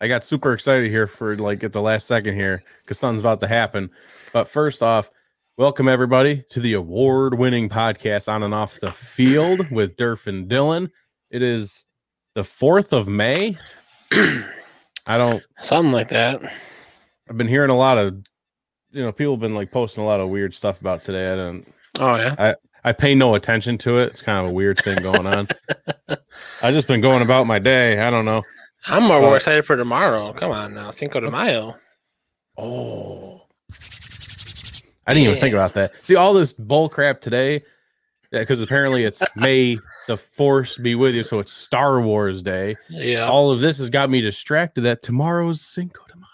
I got super excited here for like at the last second here because something's about to happen. But first off, welcome everybody to the award-winning podcast on and off the field with Durf and Dylan. It is the fourth of May. I don't. Something like that. I've been hearing a lot of, you know, people have been like posting a lot of weird stuff about today. I don't. Oh yeah. I pay no attention to it. It's kind of a weird thing going on. I just been going about my day. I don't know. I'm more, Uh, excited for tomorrow. Come on now, Cinco de Mayo. Oh, I didn't even think about that. See all this bull crap today, because apparently it's May the Force be with you, so it's Star Wars Day. Yeah. All of this has got me distracted. That tomorrow's Cinco de Mayo.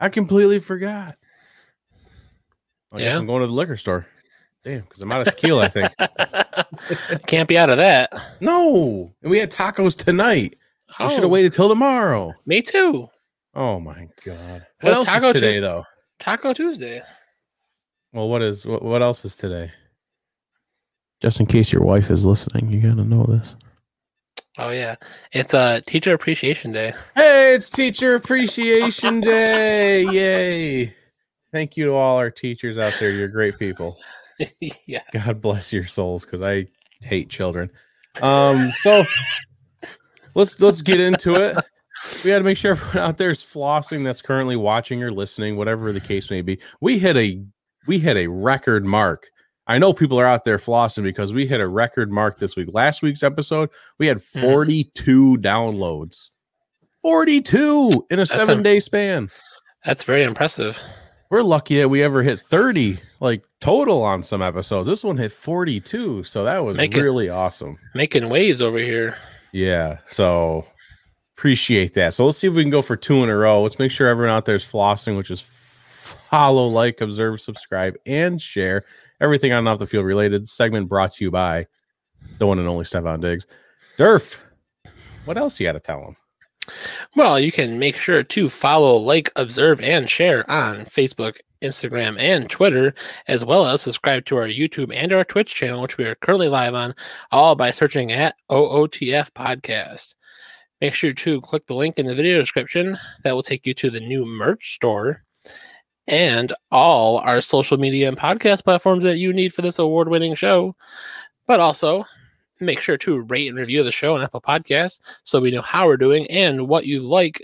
I completely forgot. I guess I'm going to the liquor store. Damn, because I'm out of tequila. I think. Can't be out of that. No, and we had tacos tonight. We should Oh, have waited till tomorrow. Me too. Oh my god! What else Taco is today Tuesday. though? Taco Tuesday. Well, what is what, what else is today? Just in case your wife is listening, you gotta know this. Oh yeah, it's uh, Teacher Appreciation Day. Hey, it's Teacher Appreciation Day! Yay! Thank you to all our teachers out there. You're great people. yeah. God bless your souls, because I hate children. Um, so let's let's get into it. We got to make sure everyone out there is flossing that's currently watching or listening, whatever the case may be. We hit a we hit a record mark. I know people are out there flossing because we hit a record mark this week. Last week's episode, we had Mhm. 42 downloads. 42 in a That's a- seven day span. That's very impressive. We're lucky that we ever hit 30 like total on some episodes. This one hit 42. So that was Make it- really awesome. Making waves over here. Yeah. So appreciate that. So let's see if we can go for two in a row. Let's make sure everyone out there is flossing, which is follow, like, observe, subscribe, and share everything on and off the field related. Segment brought to you by the one and only Stefon Diggs. Durf, what else you got to tell them? Well, you can make sure to follow, like, observe, and share on Facebook, Instagram, and Twitter, as well as subscribe to our YouTube and our Twitch channel, which we are currently live on, all by searching at OOTF Podcast. Make sure to click the link in the video description that will take you to the new merch store and all our social media and podcast platforms that you need for this award winning show. But also, make sure to rate and review the show on Apple Podcasts so we know how we're doing and what you like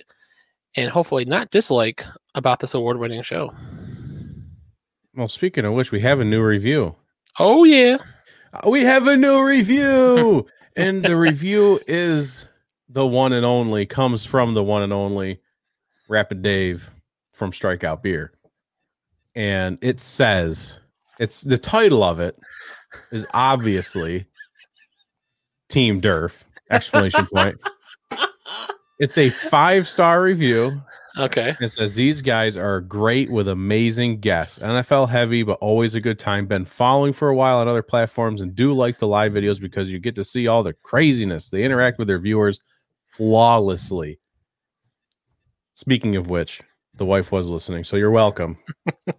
and hopefully not dislike about this award winning show. Well, speaking of which, we have a new review. Oh, yeah. Uh, We have a new review, and the review is the one and only, comes from the one and only Rapid Dave from Strikeout Beer. And it says, it's the title of it is obviously Team Durf, exclamation point. It's a five star review. Okay. It says these guys are great with amazing guests. NFL heavy, but always a good time. Been following for a while on other platforms and do like the live videos because you get to see all the craziness. They interact with their viewers flawlessly. Speaking of which, the wife was listening, so you're welcome.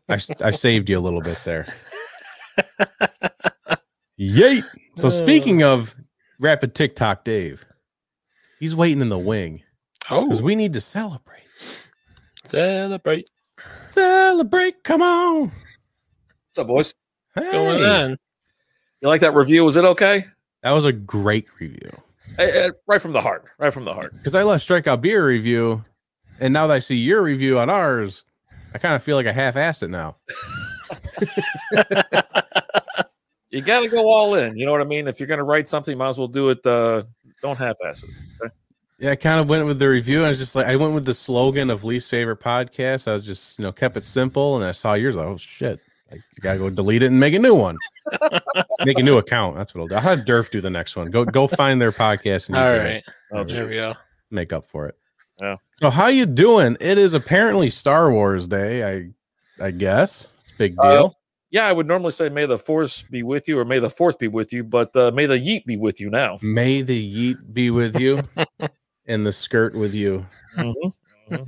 I saved you a little bit there. Yay! So speaking of rapid TikTok, Dave, he's waiting in the wing Oh. because we need to celebrate. celebrate. Celebrate! Come on! What's up, boys? Going on. You like that review? Was it okay? that was a great review right from the heart. Right from the heart. because I let Strikeout Beer review, and now that I see your review on ours, I kind of feel like I half-assed it now. You got to go all in. You know what I mean? If you're going to write something, might as well do it. Uh, don't half-ass it. Yeah, I kind of went with the review. And I was just like, I went with the slogan of least favorite podcast. I was just, you know, kept it simple. And I saw yours. Like, oh shit, I gotta go delete it and make a new one. make a new account. That's what I'll do. I'll have Durf do the next one. Go, go find their podcast and you All can right. Oh, There we go. make up for it. Yeah. So how you doing? It is apparently Star Wars Day. I, I guess it's a big Uh, deal. Yeah, I would normally say, "May the force be with you," or "May the fourth be with you," but uh, "May the yeet be with you." Now, May the yeet be with you, and the skirt with you. Mhm. Mhm.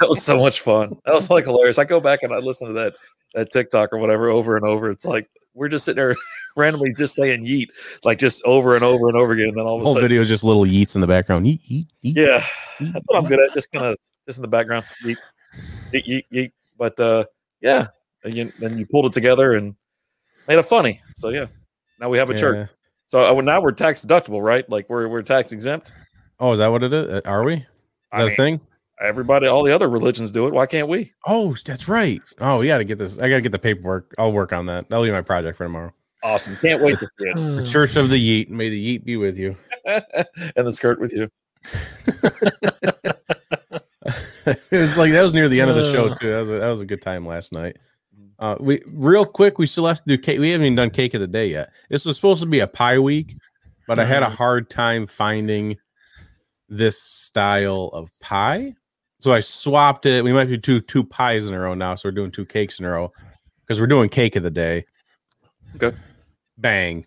that was so much fun. That was like hilarious. I go back and I listen to that that TikTok or whatever over and over. It's like we're just sitting there randomly just saying yeet, like just over and over and over again. And then all of a whole sudden, video just little yeets in the background. Yeet, yeet, yeet. yeah, that's what I'm good at. Just kind of just in the background, yeet, yeet, yeet, yeet. But uh, yeah, and you, then you pulled it together and made it funny. So yeah, now we have a church. So uh, now we're tax deductible, right? Like we're we're tax exempt. Oh, is that what it is? Uh, Are we? Is I that a thing? Everybody, all the other religions do it. Why can't we? Oh, that's right. Oh, we got to get this. I got to get the paperwork. I'll work on that. That'll be my project for tomorrow. Awesome! Can't wait to see it. The Hmm. Church of the Yeet. May the Yeet be with you. and the skirt with you. it was like that was near the end of the show too. That was a, that was a good time last night. Uh, we real quick. We still have to do cake. We haven't even done cake of the day yet. This was supposed to be a pie week, but I had a Mhm. hard time finding this style of pie. So I swapped it. We might do two two pies in a row now. So we're doing two cakes in a row because we're doing cake of the day. Okay. Bang.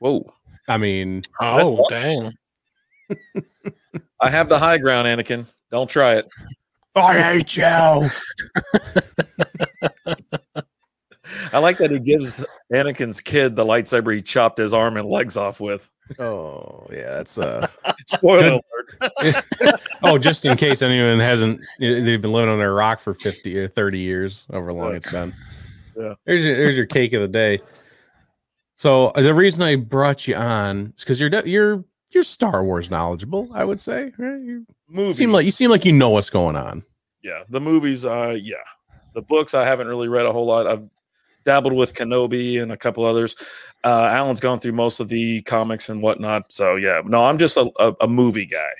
Whoa! I mean, Oh, dang. I have the high ground, Anakin. Don't try it. I hate you. I like that he gives Anakin's kid the lightsaber he chopped his arm and legs off with. Oh yeah, that's uh. Spoiler alert. oh, just in case anyone hasn't, they've been living under a rock for 50 or 30 years, however long it's been. Yeah. There's your, there's your cake of the day. So uh, the reason I brought you on is because you're, you're, you're Star Wars knowledgeable, I would say. Right? You Movie. seem like, you seem like you know what's going on. yeah, the movies. Uh, yeah, the books. I haven't really read a whole lot. I've dabbled with Kenobi and a couple others. Uh, Alan's gone through most of the comics and whatnot. So yeah, no, I'm just a, a, a movie guy.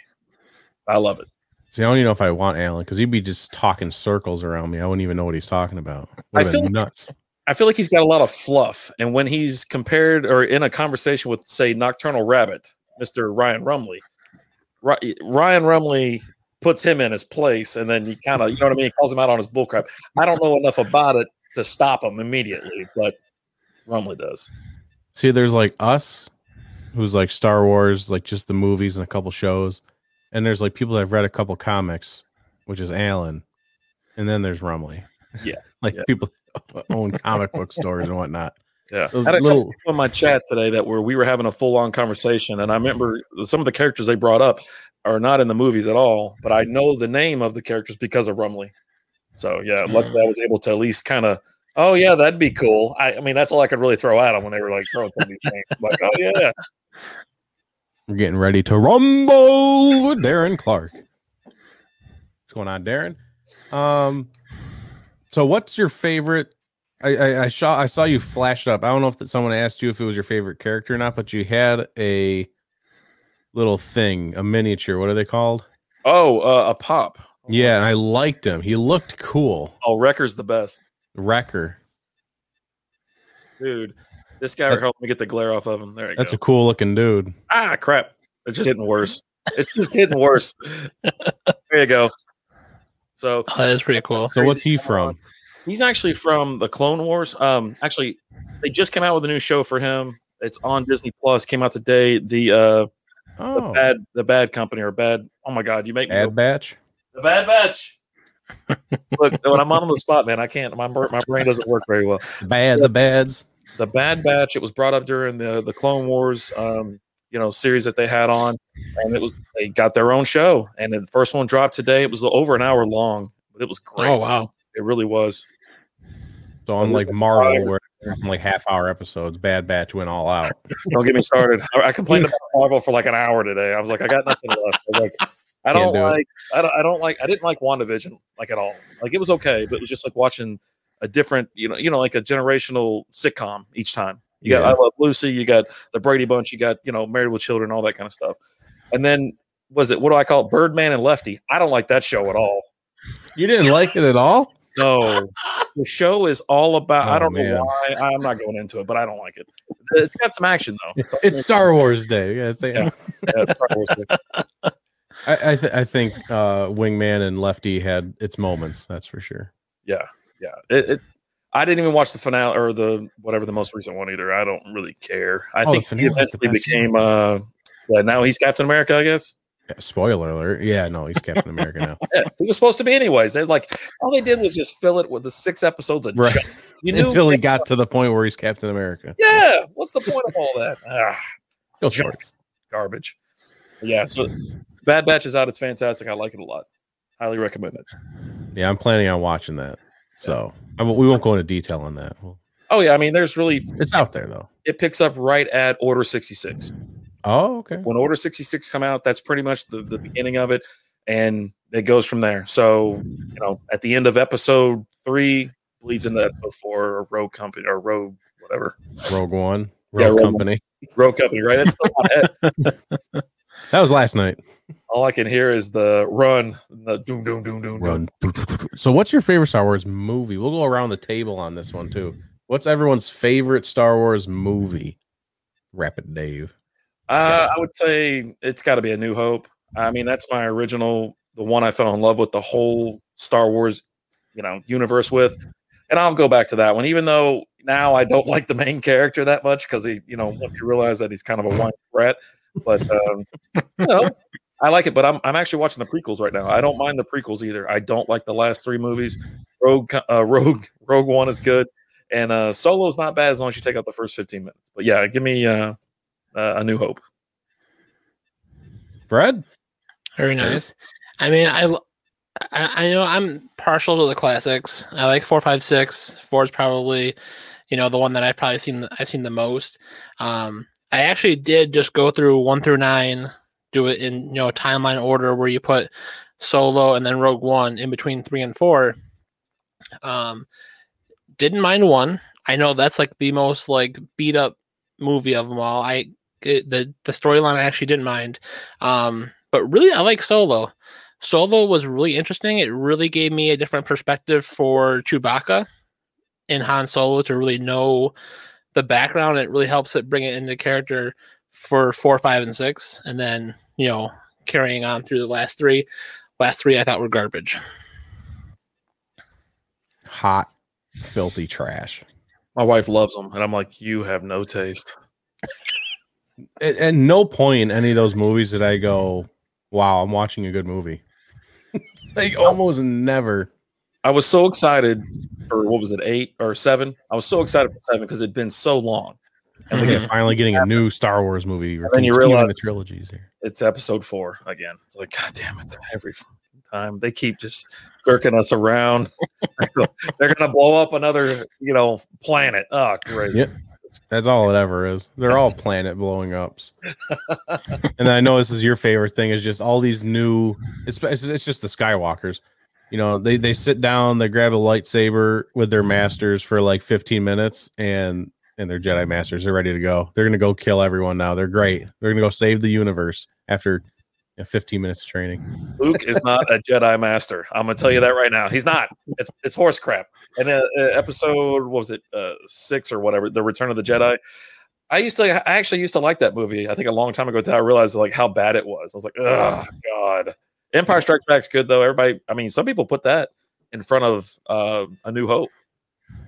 I love it. See, I don't even know if I want Alan because he'd be just talking circles around me. I wouldn't even know what he's talking about. I feel been like- nuts. I feel like he's got a lot of fluff, and when he's compared or in a conversation with, say, Nocturnal Rabbit, Mister Ryan Rumley, Ryan Rumley puts him in his place, and then he kind of, you know what I mean, he calls him out on his bullcrap. I don't know enough about it to stop him immediately, but Rumley does. See, there's like us, who's like Star Wars, like just the movies and a couple shows, and there's like people that have read a couple comics, which is Alan, and then there's Rumley. Yeah, like yeah. people own comic book stores and whatnot. Yeah, Those I had a couple little- people in my chat today that were we were having a full on conversation, and I remember some of the characters they brought up are not in the movies at all, but I know the name of the characters because of Rumley. So yeah, luckily I was able to at least kind of, oh yeah, that'd be cool. I, I mean, that's all I could really throw at them when they were like throwing some of these names. I'm like, oh yeah, We're getting ready to rumble with Darren Clark. What's going on, Darren? Um, so what's your favorite? I, I, I saw I saw you flashed up. I don't know if that someone asked you if it was your favorite character or not, but you had a little thing, a miniature. What are they called? oh uh, a pop. Yeah, and I liked him. He looked cool. Oh, Wrecker's the best, Wrecker. dude. This guy That- helped me get the glare off of him. There you That's go. a cool looking dude. ah, crap! It's just getting worse. It's just getting worse. there you go. So Oh, that is pretty cool. So what's he from? He's actually from the Clone Wars. Um, actually, they just came out with a new show for him. It's on Disney Plus. Came out today. The uh, the Oh, bad the bad company or bad. Oh my god, you make me go, Ad Batch. The bad batch. Look, when I'm on the spot, man, I can't. My my brain doesn't work very well. Bad, the bads. The Bad Batch. It was brought up during the the Clone Wars, um, you know, series that they had on, and it was they got their own show, and the first one dropped today. It was over an hour long, but it was great. Oh wow. It really was. So this unlike was Marvel, fire. where they're like half hour episodes, Bad Batch went all out. Don't get me started. I, I complained about Marvel for like an hour today. I was like, I got nothing left. I was like, I don't do like, I don't, I don't like, I didn't like WandaVision like at all. Like it was okay, but it was just like watching a different, you know, you know, like a generational sitcom each time. You got Yeah. I Love Lucy, you got the Brady Bunch, you got you know Married with Children, all that kind of stuff. And then was it what do I call it? Birdman and Lefty? I don't like that show at all. You didn't like it at all? No, the show is all about. I Oh, don't man. know why. I'm not going into it, but I don't like it. It's got some action though. It's Star Wars Day. Yeah, it's- Yeah. Yeah, Star Wars Day. I I, th- I think uh, Wingman and Lefty had its moments. That's for sure. yeah, yeah. It, it, I didn't even watch the finale or the whatever the most recent one either. I don't really care. I Oh, think he eventually became. Uh, yeah, now he's Captain America, I guess. Yeah, spoiler alert. Yeah, no, he's Captain America now. Yeah, he was supposed to be anyways. They're like, all they did was just fill it with the six episodes of Right. junk. You knew Until he got to the point where he's Captain America. Yeah, what's the point of all that? Ah, Go. Garbage. Yeah, so Bad Batch is out. It's fantastic. I like it a lot. Highly recommend it. Yeah, I'm planning on watching that. So I won't- we won't go into detail on that. Well, Oh yeah, I mean, there's really It's out there though. it picks up right at Order 66. Oh, okay. When Order 66 come out, that's pretty much the, the beginning of it, and it goes from there. So you know, at the end of episode three, bleeds into episode four or Rogue Company or Rogue whatever Rogue One, Yeah, Rogue Rogue Company. Rogue Company, right? That's still in my head. That was last night. All I can hear is the run, the doom doom doom doom. doom. Run. So, what's your favorite Star Wars movie? We'll go around the table on this one too. What's everyone's favorite Star Wars movie? Rapid Dave. Uh, I would say it's got to be a New Hope. I mean, that's my original, the one I fell in love with the whole Star Wars, you know, universe with. And I'll go back to that one, even though now I don't like the main character that much because he, you know, once you realize that he's kind of a whiny brat. But um, you know, I like it. But I'm I'm actually watching the prequels right now. I don't mind the prequels either. I don't like the last three movies. Rogue uh, Rogue Rogue One is good, and uh, Solo's not bad as long as you take out the first 15 minutes. But yeah, give me uh, uh, a New Hope. Fred. Very nice. I mean, I I know I'm partial to the classics. I like four, five, six. Four is probably, you know, the one that I've probably seen. I've seen the most. Um, I actually did just go through one through nine, do it in you know timeline order where you put Solo and then Rogue One in between three and four. Um, didn't mind one. I know that's like the most like beat up movie of them all. I it, the the storyline I actually didn't mind. Um, but really, I like Solo. Solo was really interesting. It really gave me a different perspective for Chewbacca and Han Solo to really know the background. It really helps it bring it into character for four, five, and six, and then you know carrying on through the last three. Last three I thought were garbage. Hot, filthy trash. My wife loves them, and I'm like, you have no taste. At, at no point in any of those movies did I go, "Wow, I'm watching a good movie." like almost never. I was so excited for what was it, eight or seven? I was so excited for seven because it'd been so long. And we Yeah, get mhm. finally getting a new Star Wars movie. We're then you continuing realize- the trilogies here. it's episode four again. It's like, God damn it, every time they keep just jerking us around. They're gonna blow up another, you know, planet. Oh, great. Yep. That's all it ever is. They're all planet blowing ups. and I know this is your favorite thing is just all these new. It's it's, it's just the Skywalkers. You know, they they sit down, they grab a lightsaber with their masters for like 15 minutes, and and they're Jedi masters. They're ready to go. They're gonna go kill everyone now. They're great. They're gonna go save the universe after you know, 15 minutes of training. Luke is not a Jedi master. I'm gonna tell you that right now. He's not. It's it's horse crap. And uh, uh, episode what was it uh, six or whatever, the Return of the Jedi. I used to. I actually used to like that movie. I think a long time ago. Until I realized like how bad it was. I was like, oh god. Empire Strikes Back's good though. Everybody. I mean, some people put that in front of uh, A New Hope.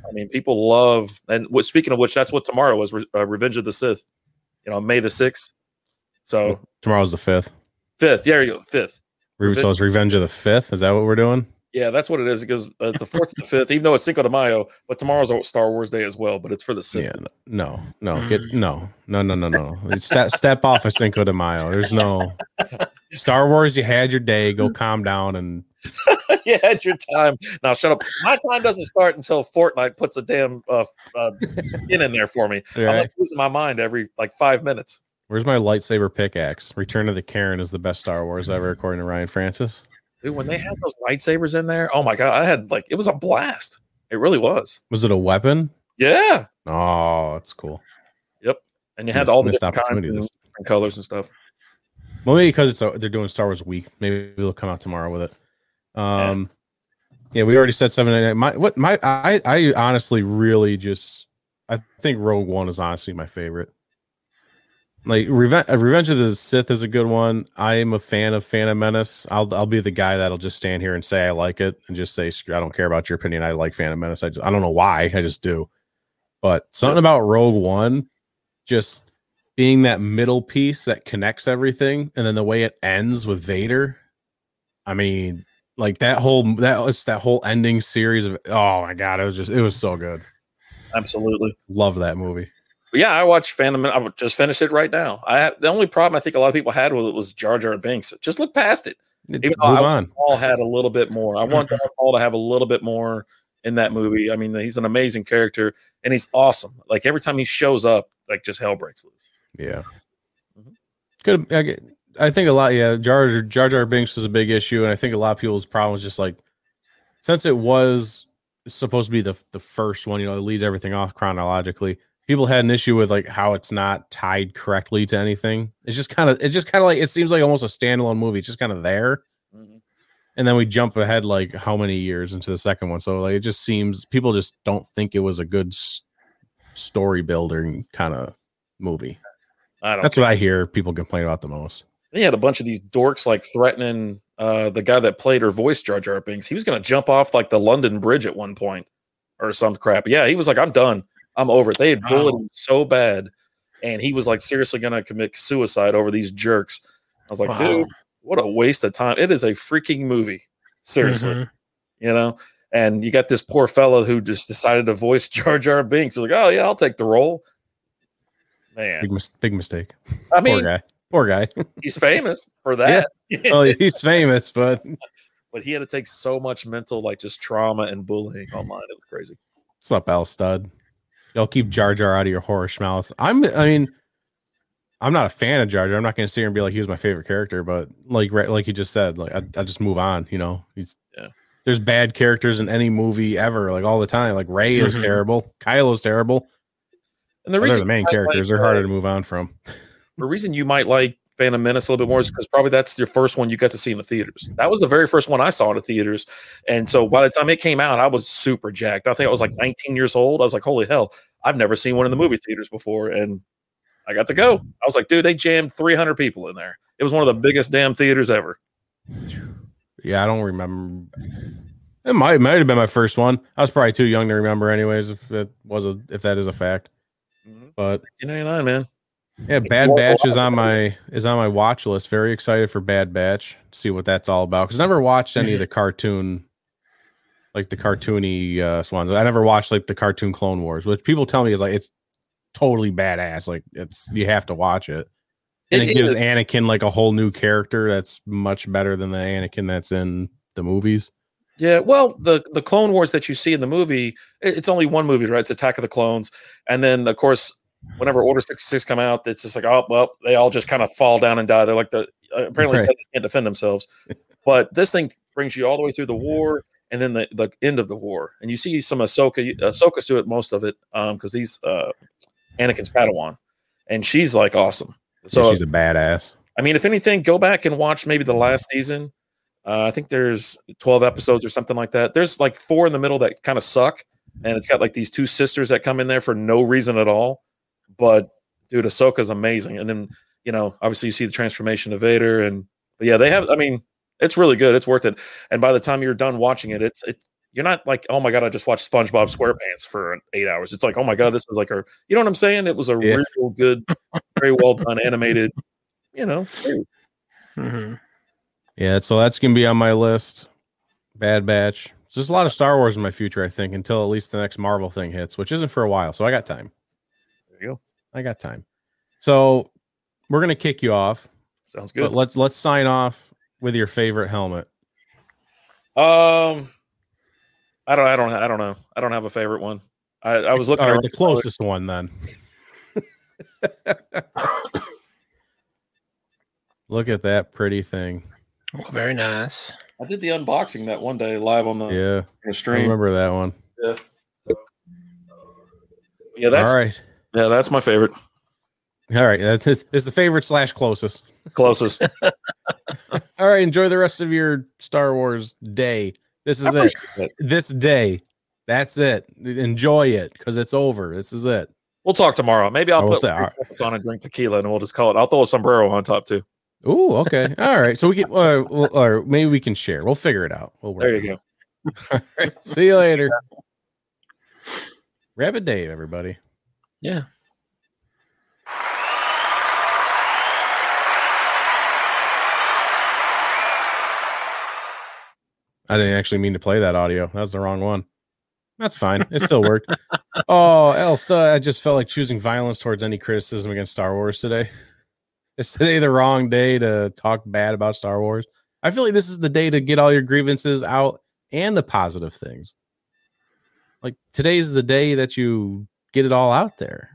I mean, people love. And what, speaking of which, that's what tomorrow is. Re- uh, Revenge of the Sith. You know, May the sixth. So Tomorrow's the fifth. fifth. yeah, you go. Fifth. Re- So it's Revenge of the Fifth. Is that what we're doing? Yeah, that's what it is. Because uh, it's the fourth and the fifth, even though it's Cinco de Mayo, but tomorrow's a Star Wars Day as well. But it's for the Yeah, Sith. no, no, get no, no, no, no, no. Step step off of Cinco de Mayo. There's no Star Wars. You had your day. Go calm down and you had your time. Now shut up. My time doesn't start until Fortnite puts a damn uh, uh, pin in there for me. I'm like losing my mind every like five minutes. Where's my lightsaber pickaxe? Return of the Karen is the best Star Wars ever, according to Ryan Francis. Dude, when they had those lightsabers in there, oh my god, I had like it was a blast. It really was. Was it a weapon? Yeah, Oh, that's cool. Yep. And you had Missed- all the different kinds opportunity and this- different colors and stuff. Well, maybe because it's a, they're doing Star Wars week. Maybe they'll come out tomorrow with it. Um, yeah, we already said seven. eight, nine. My what my I I honestly really just I think Rogue One is honestly my favorite. Like Revenge, uh, Revenge of the Sith is a good one. I am a fan of Phantom Menace. I'll I'll be the guy that'll just stand here and say I like it and just say I don't care about your opinion. I like Phantom Menace. I just, I don't know why. I just do. But something about Rogue One, just being that middle piece that connects everything, and then the way it ends with Vader. I mean, like that whole that was that whole ending series of oh my god, it was just it was so good. Absolutely. Love that movie. But yeah, I watched Phantom. I would just finished it right now. I the only problem I think a lot of people had with it was Jar Jar Binks. Just look past it. Even Move on. Paul had a little bit more. I want mm-hmm. Darth Maul to have a little bit more in that movie. I mean, he's an amazing character and he's awesome. Like every time he shows up, like just hell breaks loose. Yeah. Mm-hmm. Good. I, get- I think a lot. Yeah, Jar Jar- Jar Jar Binks is a big issue, and I think a lot of people's problem is just like since it was supposed to be the the first one, you know, it leads everything off chronologically. People had an issue with like how it's not tied correctly to anything. It's just kind of it just kind of like it seems like almost a standalone movie. It's just kind of there, Mhm. and then we jump ahead like how many years into the second one. So like it just seems people just don't think it was a good s- story building kind of movie. I don't. That's what I hear people complain about the most. They had a bunch of these dorks like threatening uh, the guy that played her voiced Jar Jar Binks. He was going to jump off like the London Bridge at one point or some crap. Yeah, he was like, "I'm done. I'm over it." They had bullied Wow. him so bad, and he was like seriously going to commit suicide over these jerks. I was like, Wow. dude, what a waste of time! It is a freaking movie. Seriously, Mhm. you know. And you got this poor fellow who just decided to voice Jar Jar Binks. He's like, "Oh yeah, I'll take the role." Man, Big mis- big mistake. I Poor mean, guy. Poor guy. he's famous for that. well, he's famous, but but he had to take so much mental like just trauma and bullying online. It was crazy. what's up, Al Stud? Y'all keep Jar Jar out of your horror mouths. I'm. I mean, I'm not a fan of Jar Jar. I'm not going to sit here and be like he was my favorite character, but like right, like you just said, like I, I just move on. You know, he's Yeah. There's bad characters in any movie ever, like all the time. Like Rey is Mhm. terrible. Kylo's terrible. And the reason the main characters. like, they're harder uh, to move on from. the reason you might like Phantom Menace a little bit more is because probably that's your first one you got to see in the theaters. That was the very first one I saw in the theaters, and so by the time it came out, I was super jacked. I think I was like 19 years old. I was like, "Holy hell, I've never seen one in the movie theaters before," and I got to go. I was like, "Dude, they jammed 300 people in there. It was one of the biggest damn theaters ever." Yeah, I don't remember. It might might have been my first one. I was probably too young to remember, anyways. If that was a if that is a fact, mm-hmm. but 1999, man. Yeah, Bad Batch is on my is on my watch list. Very excited for Bad Batch. See what that's all about because I never watched any of the cartoon, like the cartoony uh, ones. I never watched like the cartoon Clone Wars, which people tell me is like it's totally badass. Like it's you have to watch it, and it, It gives is. Anakin like a whole new character that's much better than the Anakin that's in the movies. Yeah, well, the the Clone Wars that you see in the movie, it's only one movie, right? It's Attack of the Clones, and then of course, whenever Order sixty six come out, it's just like, oh well, they all just kind of fall down and die. They're like the uh, apparently Right. they can't defend themselves, but this thing brings you all the way through the war and then the, the end of the war, and you see some Ahsoka. Ahsoka's do it most of it, um, because he's uh, Anakin's Padawan, and she's like awesome. So So she's a badass. I mean, if anything, go back and watch maybe the last season. Uh, I think there's 12 episodes or something like that. There's like four in the middle that kind of suck, and it's got like these two sisters that come in there for no reason at all. But dude, Ahsoka's amazing, and then you know, obviously, you see the transformation of Vader, and but yeah, they have. I mean, it's really good. It's worth it. And by the time you're done watching it, it's it's you're not like, oh my god, I just watched SpongeBob SquarePants for eight hours. It's like, oh my god, this is like a, you know what I'm saying? It was a Yeah. real good, very well done animated. You know, movie. Mhm. Yeah, so that's gonna be on my list. Bad Batch. There's a lot of Star Wars in my future, I think, until at least the next Marvel thing hits, which isn't for a while. So I got time. There you go. I got time. So we're gonna kick you off, Sounds but good. let's let's sign off with your favorite helmet. Um, I don't, I don't, I don't know. I don't have a favorite one. I, I was looking All right, around the closest one then. Look at that pretty thing. Well, very nice. I did the unboxing that one day live on the, Yeah, the I stream. remember that one. Yeah. Yeah, that's All right, yeah, that's my favorite. all right. That's it's, it's the favorite slash closest. Closest. All right, enjoy the rest of your Star Wars day. This is it. it. This day. That's it. Enjoy it because it's over. This is it. we'll talk tomorrow. Maybe I'll I will put ta- it's on and drink tequila, and we'll just call it. I'll throw a sombrero on top too. Ooh, okay. All right. So we can, uh, we'll, or maybe we can share. We'll figure it out. We'll work There you out. go. All right. See you later. Rabbit Dave, everybody. Yeah. I didn't actually mean to play that audio. That was the wrong one. That's fine. It still worked. oh, Elsta, I just felt like choosing violence towards any criticism against Star Wars today. Is today the wrong day to talk bad about Star Wars? I feel like this is the day to get all your grievances out and the positive things. Like today's the day that you get it all out there.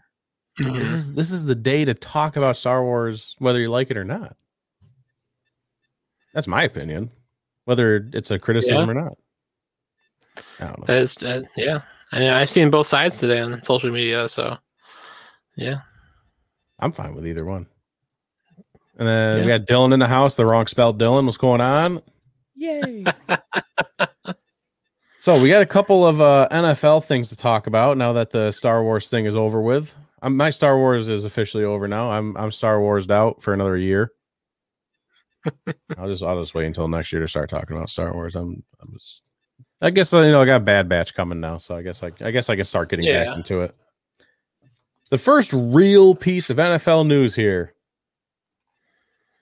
Mm-hmm. This is this is the day to talk about Star Wars, whether you like it or not. That's my opinion. Whether it's a criticism or not. I don't know. That is, uh, yeah. I mean, I've seen both sides today on social media, so yeah. I'm fine with either one. And then we Yeah. got Dylan in the house. The wrong spelled Dylan. What's going on? Yay. so we got a couple of uh, NFL things to talk about now that the Star Wars thing is over with. I'm, my Star Wars is officially over now. I'm I'm Star Warsed out for another year. I'll just I'll just wait until next year to start talking about Star Wars. I'm I'm just I guess uh, you know I got Bad Batch coming now, so I guess I I guess I can start getting Yeah. back into it. The first real piece of NFL news here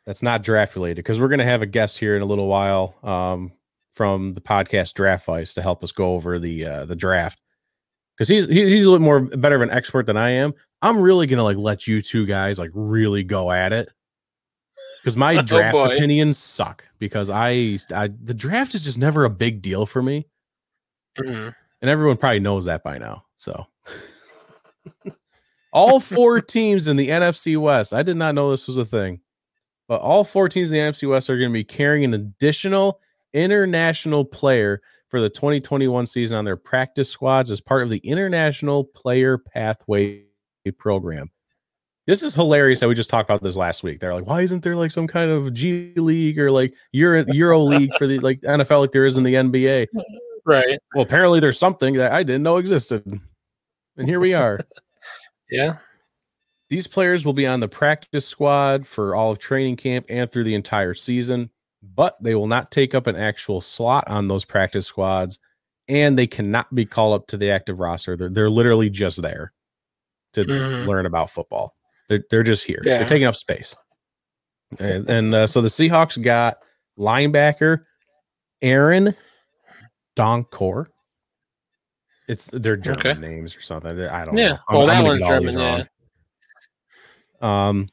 that's not draft related because we're going to have a guest here in a little while um, from the podcast Draft Vice to help us go over the uh, the draft because he's he's a little more better of an expert than I am. I'm really gonna like let you two guys like really go at it because my Oh, draft opinions suck because I, I the draft is just never a big deal for me Mhm. and everyone probably knows that by now. So all four teams in the NFC West, I did not know this was a thing, but all four teams in the NFC West are going to be carrying an additional international player for the 2021 season on their practice squads as part of the International Player Pathway program. This is hilarious that we just talked about this last week. They're like, why isn't there like some kind of G League or like Euro Euro League for the like NFL like there is in the NBA? Right. Well, apparently there's something that I didn't know existed. And here we are. Yeah. These players will be on the practice squad for all of training camp and through the entire season, but they will not take up an actual slot on those practice squads and they cannot be called up to the active roster. They're, they're literally just there to Mhm. learn about football. They're, they're just here. Yeah. They're taking up space. And, and uh, so the Seahawks got linebacker Aaron Donkor. It's they're German Okay. names or something. I don't Yeah. know. I'm- Well, I'm that one's get all these German, wrong. Um,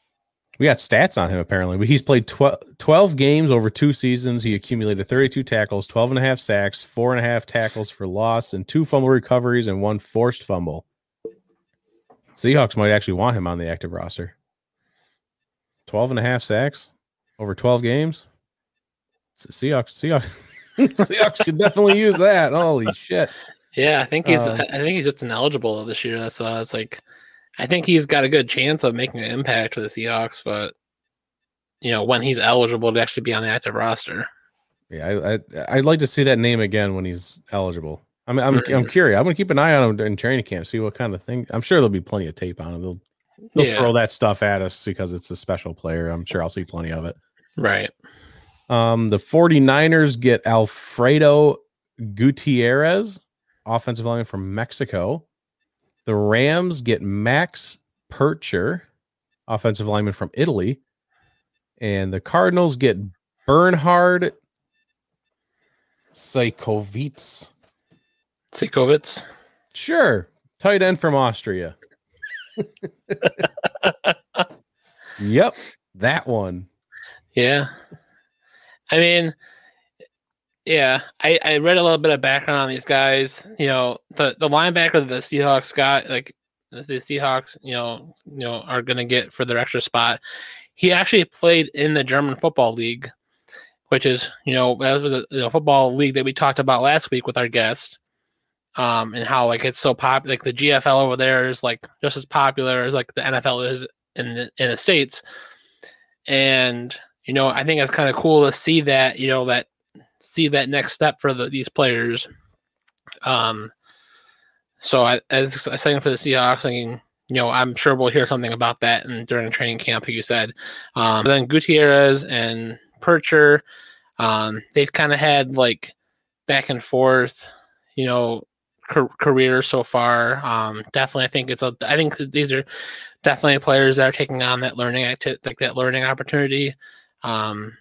we got stats on him apparently. But He's played 12, 12 games over two seasons. He accumulated 32 tackles, 12 and a half sacks, four and a half tackles for loss, and two fumble recoveries and one forced fumble. Seahawks might actually want him on the active roster. 12 and a half sacks over 12 games. Seahawks, Seahawks, Seahawks should definitely use that. Holy shit. Yeah, I think he's. Uh, I think he's just ineligible this year. That's why it's like, I think he's got a good chance of making an impact for the Seahawks, but you know when he's eligible to actually be on the active roster. Yeah, I, I I'd like to see that name again when he's eligible. I'm I'm, I'm Mhm. curious. I'm gonna keep an eye on him in training camp, see what kind of thing. I'm sure there'll be plenty of tape on him. They'll they'll Yeah. throw that stuff at us because it's a special player. I'm sure I'll see plenty of it. Right. Um, the 49ers get Alfredo Gutierrez, offensive lineman from Mexico. The Rams get Max Pircher, offensive lineman from Italy. And the Cardinals get Bernhard Seikovits. Sikovitz. Sure. Tight end from Austria. yep. That one. Yeah. I mean, yeah, I, I read a little bit of background on these guys. You know, the, the linebacker that the Seahawks got, like the Seahawks, you know, you know, are gonna get for their extra spot. He actually played in the German football league, which is, you know, that was a you know, football league that we talked about last week with our guest. Um, and how like it's so popular, like the GFL over there is like just as popular as like the NFL is in the in the states. And you know, I think it's kind of cool to see that, you know, that see that next step for the, these players. Um, so I, as I saying for the Seahawks, I mean, you know, I'm sure we'll hear something about that and during training camp, you said. Um, then Gutierrez and Pircher, um, they've kind of had like back and forth, you know, car- careers so far. Um, definitely, I think it's a. I think these are definitely players that are taking on that learning acti- like that learning opportunity. Um,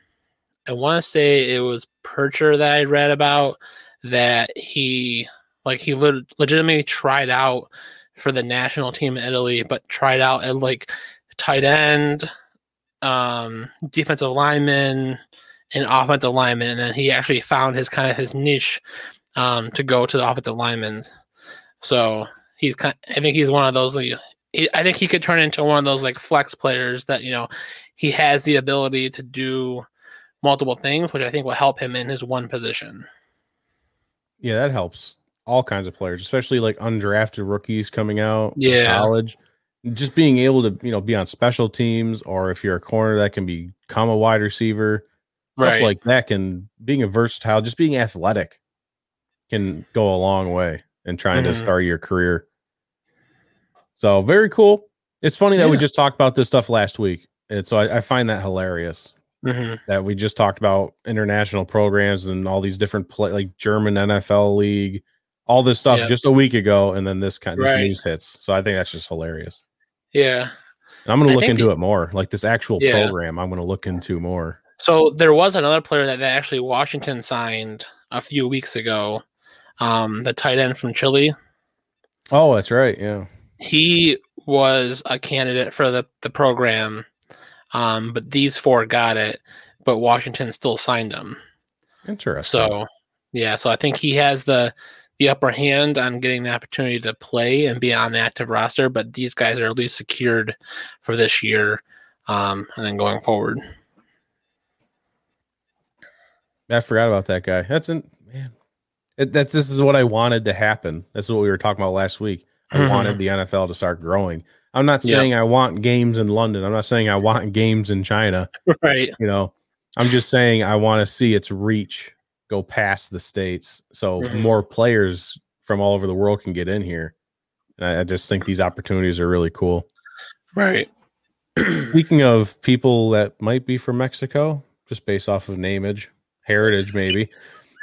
I want to say it was Pircher that I read about that he like he would legitimately tried out for the national team in Italy, but tried out at like tight end, um, defensive lineman, and offensive lineman, and then he actually found his kind of his niche um, to go to the offensive lineman. So he's kind. I think he's one of those. Like, I think he could turn into one of those like flex players that you know he has the ability to do multiple things, which I think will help him in his one position. Yeah, that helps all kinds of players, especially like undrafted rookies coming out yeah. college. Just being able to, you know, be on special teams or if you're a corner that can become a wide receiver, stuff Right. like that can being a versatile, just being athletic can go a long way in trying to Mhm. start your career. So very cool. It's funny that we just talked about this stuff last week. And so I, I find that hilarious hmm that we just talked about international programs and all these different play like German NFL league, all this stuff Yeah. just a week ago, and then this kind of Right. news hits. So I think that's just hilarious. Yeah. And I'm gonna I look into the- it more. Like this actual Yeah. program, I'm gonna look into more. So there was another player that, that actually Washington signed a few weeks ago. Um, the tight end from Chile. Oh, that's right. Yeah. He was a candidate for the, the program. Um, but these four got it, but Washington still signed him. Interesting. So yeah, so I think he has the the upper hand on getting the opportunity to play and be on the active roster, but these guys are at least secured for this year. Um, and then going forward. I forgot about that guy. That's an man. It, that's this is what I wanted to happen. This is what we were talking about last week. I Mhm. wanted the NFL to start growing. I'm not Yeah. saying I want games in London. I'm not saying I want games in China. right. You know, I'm just saying I want to see its reach go past the states, so Mhm. more players from all over the world can get in here. And I, I just think these opportunities are really cool. Right. Speaking of people that might be from Mexico, just based off of nameage, heritage, maybe.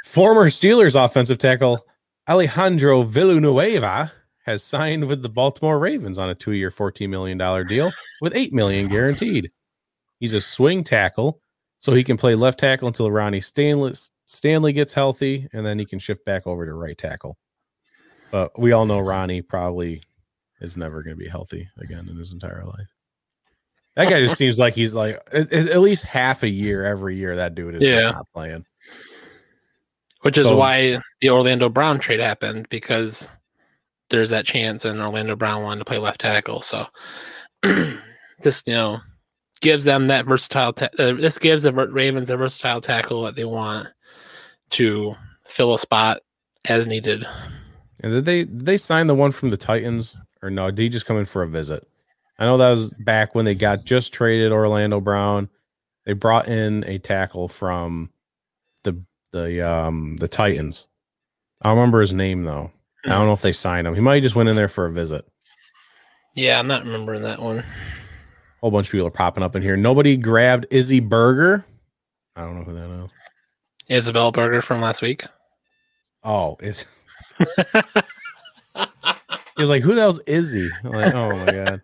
Former Steelers offensive tackle Alejandro Villanueva has signed with the Baltimore Ravens on a two-year, $14 million deal with 8 million guaranteed. He's a swing tackle, so he can play left tackle until Ronnie Stanley, Stanley gets healthy, and then he can shift back over to right tackle. But we all know Ronnie probably is never going to be healthy again in his entire life. That guy just seems like he's like at, at least half a year every year. That dude is just not playing. Which is So- why the Orlando Brown trade happened because there's that chance, and Orlando Brown wanted to play left tackle. So this, you know, gives them that versatile. Ta- uh, this gives the Ravens a versatile tackle that they want to fill a spot as needed. And did they did they sign the one from the Titans or no? Did he just come in for a visit? I know that was back when they got just traded Orlando Brown. They brought in a tackle from the the um the Titans. I remember his name though. I don't know if they signed him. He might have just went in there for a visit. Yeah, I'm not remembering that one. A whole bunch of people are popping up in here. Nobody grabbed Izzy Burger. I don't know who that is. Isabel Burger from last week. Oh, is he's like, who the hell's Izzy? I'm like, oh my god.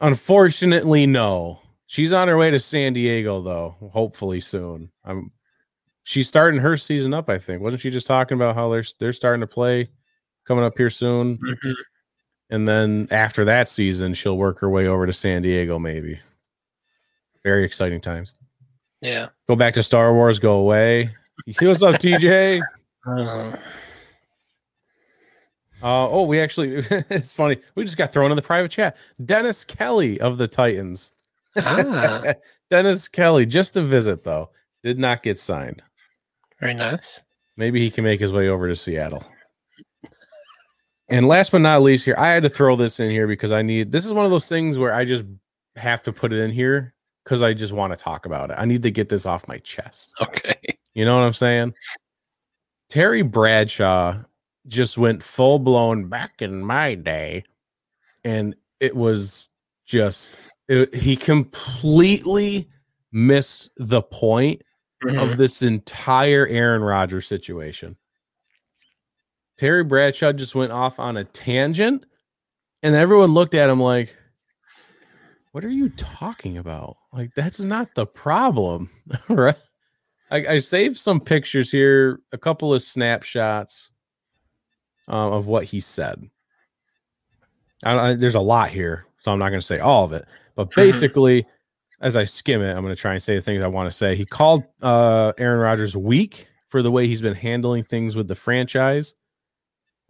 Unfortunately, no. She's on her way to San Diego though. Hopefully soon. I'm. She's starting her season up. I think wasn't she just talking about how they're they're starting to play coming up here soon, Mhm. and then after that season, she'll work her way over to San Diego. Maybe. Very exciting times. Yeah. Go back to Star Wars. Go away. What's up, TJ? Uh, oh, we actually, it's funny. We just got thrown in the private chat. Dennis Kelly of the Titans. ah, Dennis Kelly, just a visit, though. Did not get signed. very nice. Maybe he can make his way over to Seattle. And last but not least, here, I had to throw this in here because I need this is one of those things where I just have to put it in here because I just want to talk about it. I need to get this off my chest. Okay. You know what I'm saying? Terry Bradshaw just went full blown back in my day, and it was just it- he completely missed the point Mhm. of this entire Aaron Rodgers situation. Terry Bradshaw just went off on a tangent, and everyone looked at him like, "What are you talking about? Like that's not the problem, right?" I, I saved some pictures here, a couple of snapshots um, of what he said. I, I, there's a lot here, so I'm not going to say all of it. But basically, as I skim it, I'm going to try and say the things I want to say. He called uh, Aaron Rodgers weak for the way he's been handling things with the franchise.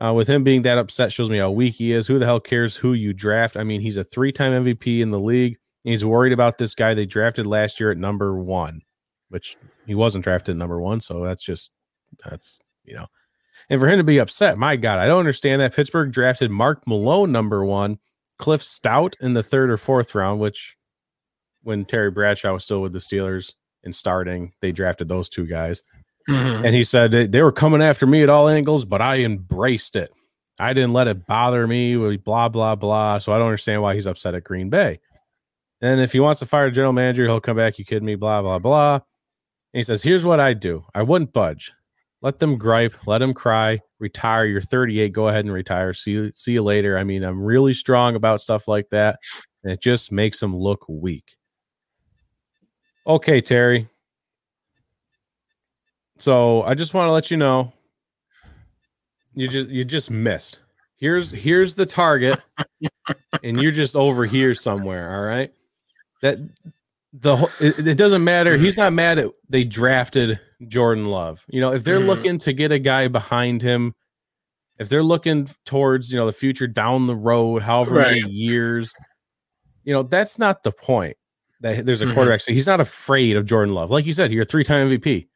Uh, with him being that upset shows me how weak he is. Who the hell cares who you draft? I mean, he's a three-time MVP in the league. He's worried about this guy they drafted last year at number one, which he wasn't drafted number one. So that's just that's you know, and for him to be upset, my God, I don't understand that. Pittsburgh drafted Mark Malone number one, Cliff Stoudt in the third or fourth round, which when Terry Bradshaw was still with the Steelers and starting, they drafted those two guys. Mhm. And he said they, were coming after me at all angles, but I embraced it. I didn't let it bother me. Blah blah blah. So I don't understand why he's upset at Green Bay. And if he wants to fire the general manager, he'll come back. You kidding me? Blah blah blah. And he says, "Here's what I do. I wouldn't budge. Let them gripe. Let them cry. Retire. You're 38. Go ahead and retire. See you. See you later. I mean, I'm really strong about stuff like that, and it just makes them look weak." Okay, Terry. So I just want to let you know you just you just missed. Here's here's the target, and you're just over here somewhere. All right. That the whole- it, it doesn't matter. He's not mad at they drafted Jordan Love. You know, if they're Mhm. looking to get a guy behind him, if they're looking towards you know the future down the road, however many years, you know that's not the point. That there's a Mhm. quarterback, so he's not afraid of Jordan Love. Like you said, you're a three-time MVP.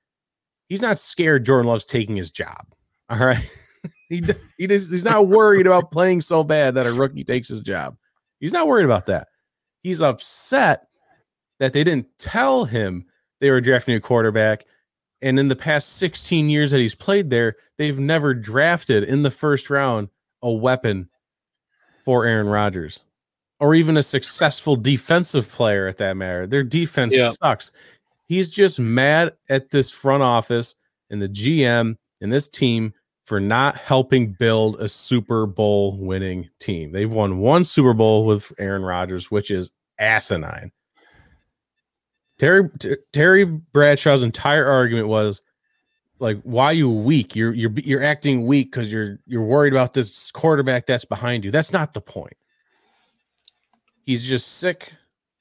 He's not scared Jordan Love's taking his job. All right. he he just, he's not worried about playing so bad that a rookie takes his job. He's not worried about that. He's upset that they didn't tell him they were drafting a quarterback. And in the past 16 years that he's played there, they've never drafted in the first round a weapon for Aaron Rodgers or even a successful defensive player at that matter. Their defense Yeah. sucks. He's just mad at this front office and the GM and this team for not helping build a Super Bowl winning team. They've won one Super Bowl with Aaron Rodgers, which is asinine. Terry T- Terry Bradshaw's entire argument was like, "Why you weak? You're you're you're acting weak because you're you're worried about this quarterback that's behind you." That's not the point. He's just sick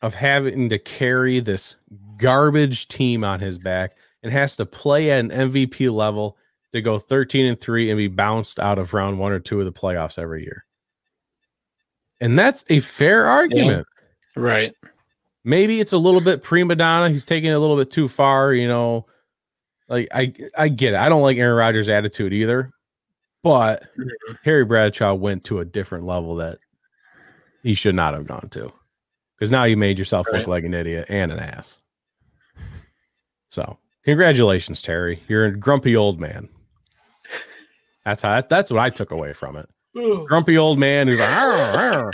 of having to carry this garbage team on his back and has to play at an MVP level to go 13 and 3 and be bounced out of round 1 or 2 of the playoffs every year. And that's a fair argument. Right. Maybe it's a little bit prima donna. He's taking it a little bit too far, you know. Like I I get it. I don't like Aaron Rodgers' attitude either. But Mhm. Terry Bradshaw went to a different level that he should not have gone to. Because now you made yourself look like an idiot and an ass. So congratulations, Terry. You're a grumpy old man. That's how that's what I took away from it. Grumpy old man who's like, "Arr,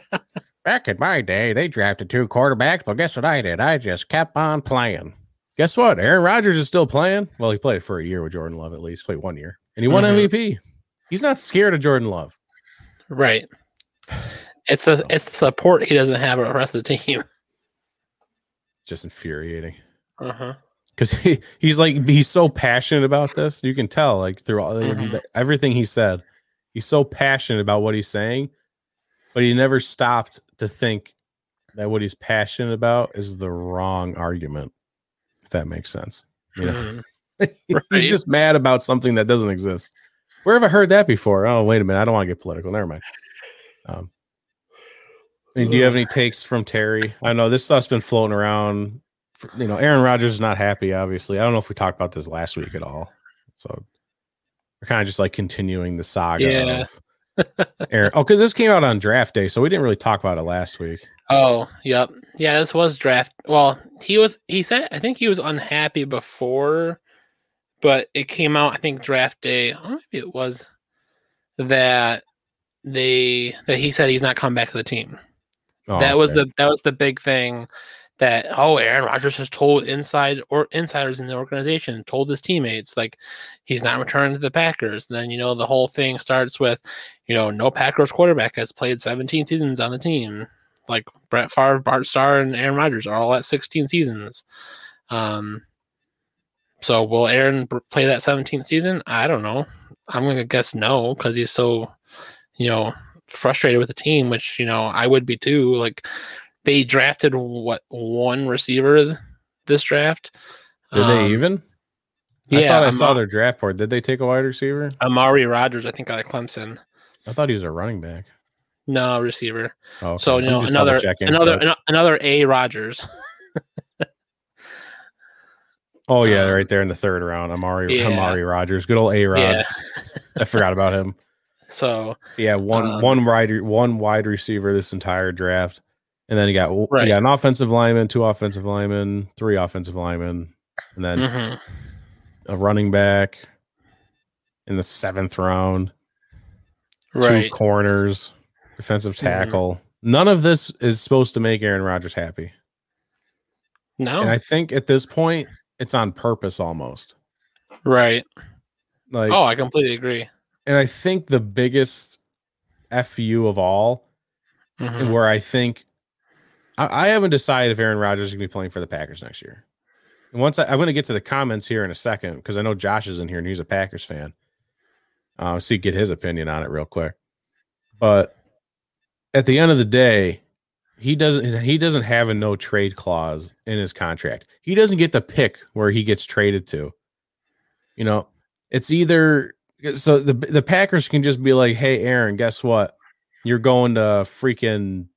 arr." back in my day, they drafted two quarterbacks, but guess what I did? I just kept on playing. Guess what? Aaron Rodgers is still playing. Well, he played for a year with Jordan Love at least, played one year, and he won Mhm. MVP. He's not scared of Jordan Love. Right. It's the it's the support he doesn't have with the rest of the team. Just infuriating Uh huh. because he, he's like he's so passionate about this. You can tell like through all, Mhm. everything he said, he's so passionate about what he's saying, but he never stopped to think that what he's passionate about is the wrong argument. If that makes sense, you know. Mhm. he's just mad about something that doesn't exist. Where have I heard that before? Oh, wait a minute. I don't want to get political. Never mind. Um, I mean, do you have any takes from Terry? I know this stuff's been floating around. You know, Aaron Rodgers is not happy, obviously. I don't know if we talked about this last week at all. So we're kind of just like continuing the saga Yeah. of Aaron. Oh, because this came out on draft day, so we didn't really talk about it last week. Oh, yep. Yeah, this was draft. Well, he was he said I think he was unhappy before, but it came out I think draft day. Or maybe it was that they that he said he's not coming back to the team. Oh, that was okay. the that was the big thing that oh Aaron Rodgers has told inside or insiders in the organization told his teammates like he's not returning to the Packers. then you know the whole thing starts with you know no Packers quarterback has played 17 seasons on the team. Like Brett Favre, Bart Starr, and Aaron Rodgers are all at 16 seasons. Um, So will Aaron play that 17th season? I don't know. I'm gonna guess no because he's so, you know, frustrated with the team, which you know I would be too. Like they drafted what one receiver this draft. Did they Um, even? Yeah, I thought I Ama- saw their draft board. Did they take a wide receiver? Amari Rodgers, I think, out of Clemson. I thought he was a running back. No receiver. Oh, So you I'm know another another but- ano- another A Rodgers. Oh yeah, um, right there in the third round. Amari yeah. Amari Rodgers, good old A Rod. Yeah. I forgot about him. So Yeah, one Um, one wide one wide receiver this entire draft, and then you got Right. you got an offensive lineman, two offensive linemen, three offensive linemen, and then mhm. a running back in the seventh round, two corners, defensive Mhm. tackle. None of this is supposed to make Aaron Rodgers happy, No. and I think at this point it's on purpose almost. right. Like, oh, I completely agree. and I think the biggest fu of all Mhm. where I think I, haven't decided if Aaron Rodgers is going to be playing for the Packers next year. And once I, I'm going to get to the comments here in a second because I know Josh is in here and he's a Packers fan. Uh, see, get his opinion on it real quick. But at the end of the day, he doesn't he doesn't have a no trade clause in his contract. He doesn't get to pick where he gets traded to. You know, it's either so the the Packers can just be like, "Hey, Aaron, guess what? You're going to freaking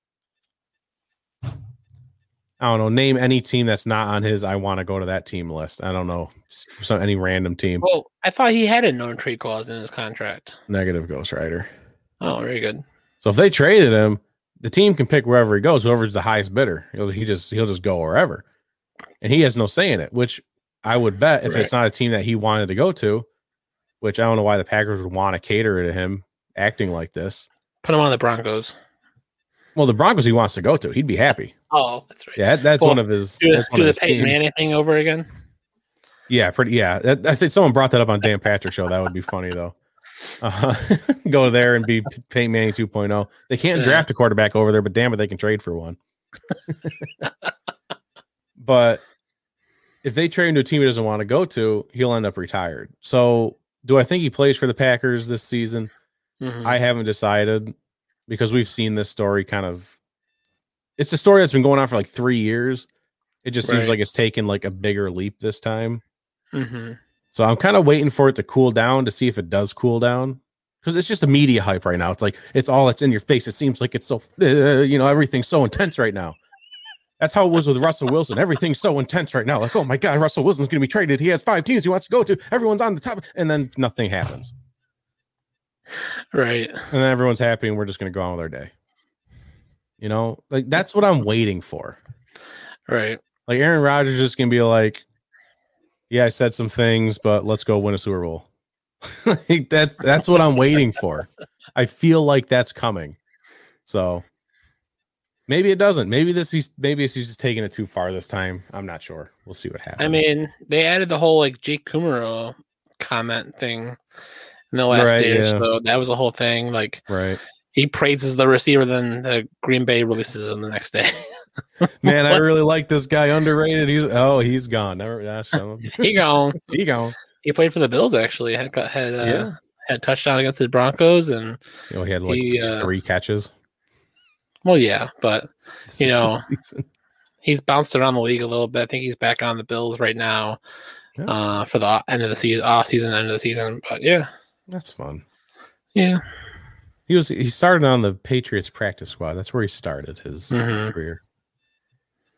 I don't know, name any team that's not on his I want to go to that team list. I don't know. So any random team. Well, I thought he had a no trade clause in his contract. Negative Ghost Rider. Oh, very good. So if they traded him, the team can pick wherever he goes. Whoever's the highest bidder, he'll he just he'll just go wherever, and he has no say in it. Which I would bet if it's not a team that he wanted to go to, which I don't know why the Packers would want to cater to him acting like this. Put him on the Broncos. Well, the Broncos he wants to go to, he'd be happy. Oh, that's right. Yeah, that's Well, one of his. Do, That's one do of the his Peyton. Manning thing over again? Yeah, pretty. Yeah, that, I think someone brought that up on Dan Patrick show. That would be funny though. Uh, go there and be Peyton Manning 2.0. They can't Yeah. draft a quarterback over there, but damn it, they can trade for one. but if they trade him to a team he doesn't want to go to, he'll end up retired. So, do I think he plays for the Packers this season? Mhm. I haven't decided because we've seen this story kind of. It's a story that's been going on for like three years. It just seems Right. like it's taken like a bigger leap this time. Mhm. So I'm kind of waiting for it to cool down to see if it does cool down because it's just a media hype right now. It's like it's all that's in your face. It seems like it's so uh, you know everything's so intense right now. That's how it was with Russell Wilson. Everything's so intense right now. Like, oh my God, Russell Wilson's going to be traded. He has five teams he wants to go to. Everyone's on the top, and then nothing happens, Right. and then everyone's happy, and we're just going to go on with our day. You know, like that's what I'm waiting for. Right. Like Aaron Rodgers is just gonna be like, yeah, I said some things, but let's go win a Super Bowl. like that's that's what I'm waiting for. I feel like that's coming. So maybe it doesn't. Maybe this he's maybe he's just taking it too far this time. I'm not sure. We'll see what happens. I mean, they added the whole like Jake Kumerow comment thing in the last Right, day or yeah. so. That was the whole thing. Like right. He praises the receiver, then the Green Bay releases him the next day. Man, I really like this guy. Underrated. He's oh, he's gone. Never that's he gone. He gone. He played for the Bills actually. Had had uh, Yeah. had touchdown against the Broncos and You know, he had like He, uh, three catches. well, yeah, but You know, he's bounced around the league a little bit. I think he's back on the Bills right now Yeah. uh, for the end of the season, off season, end of the season. But yeah, that's fun. yeah, He was he started on the Patriots practice squad. That's where he started his Mhm. career.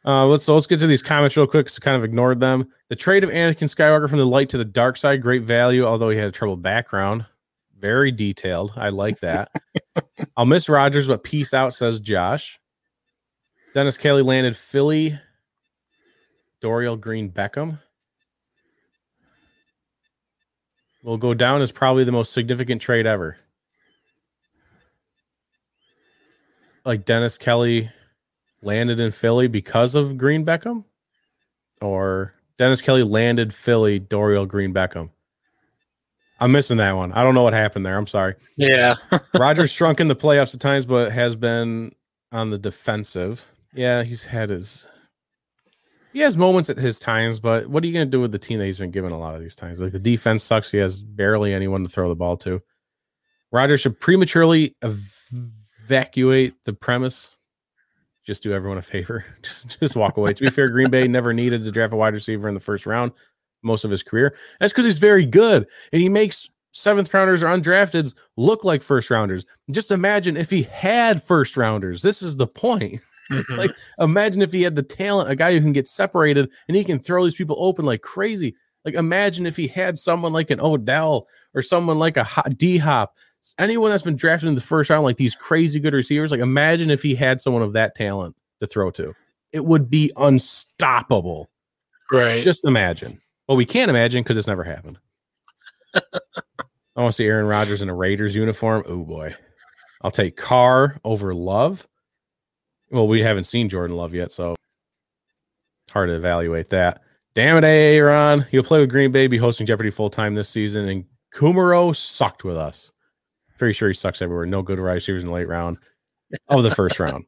Uh, let's so let's get to these comments real quick. So kind of ignored them. The trade of Anakin Skywalker from the light to the dark side, great value. Although he had a troubled background, very detailed. I like that. I'll miss Rodgers, but peace out, says Josh. Dennis Kelly landed Philly. Dorial Green Beckham will go down as probably the most significant trade ever. Like Dennis Kelly landed in Philly because of Green Beckham, or Dennis Kelly landed Philly Dorial Green Beckham. I'm missing that one. I don't know what happened there. I'm sorry. yeah. Rodgers shrunk in the playoffs at times, but has been on the defensive. Yeah, he's had his. he has moments at his times, but what are you going to do with the team that he's been given a lot of these times? Like the defense sucks. He has barely anyone to throw the ball to. Rodgers should prematurely evacuate the premise. Just do everyone a favor. Just just walk away. to be fair, Green Bay never needed to draft a wide receiver in the first round most of his career. That's because he's very good and he makes seventh rounders or undrafteds look like first rounders. Just imagine if he had first rounders. This is the point. Mhm. Like, imagine if he had the talent, a guy who can get separated and he can throw these people open like crazy. Like, imagine if he had someone like an Odell or someone like a D Hop, anyone that's been drafted in the first round, like these crazy good receivers. Like, imagine if he had someone of that talent to throw to. It would be unstoppable. right. Just imagine. Well, we can't imagine because it's never happened. I want to see Aaron Rodgers in a Raiders uniform. Oh boy. I'll take Carr over Love. Well, we haven't seen Jordan Love yet, so hard to evaluate that. Damn it, Aaron. You'll play with Green Bay, be hosting Jeopardy full time this season, and Kumerow sucked with us. Pretty sure he sucks everywhere. No good wide receivers in the late round of the first round.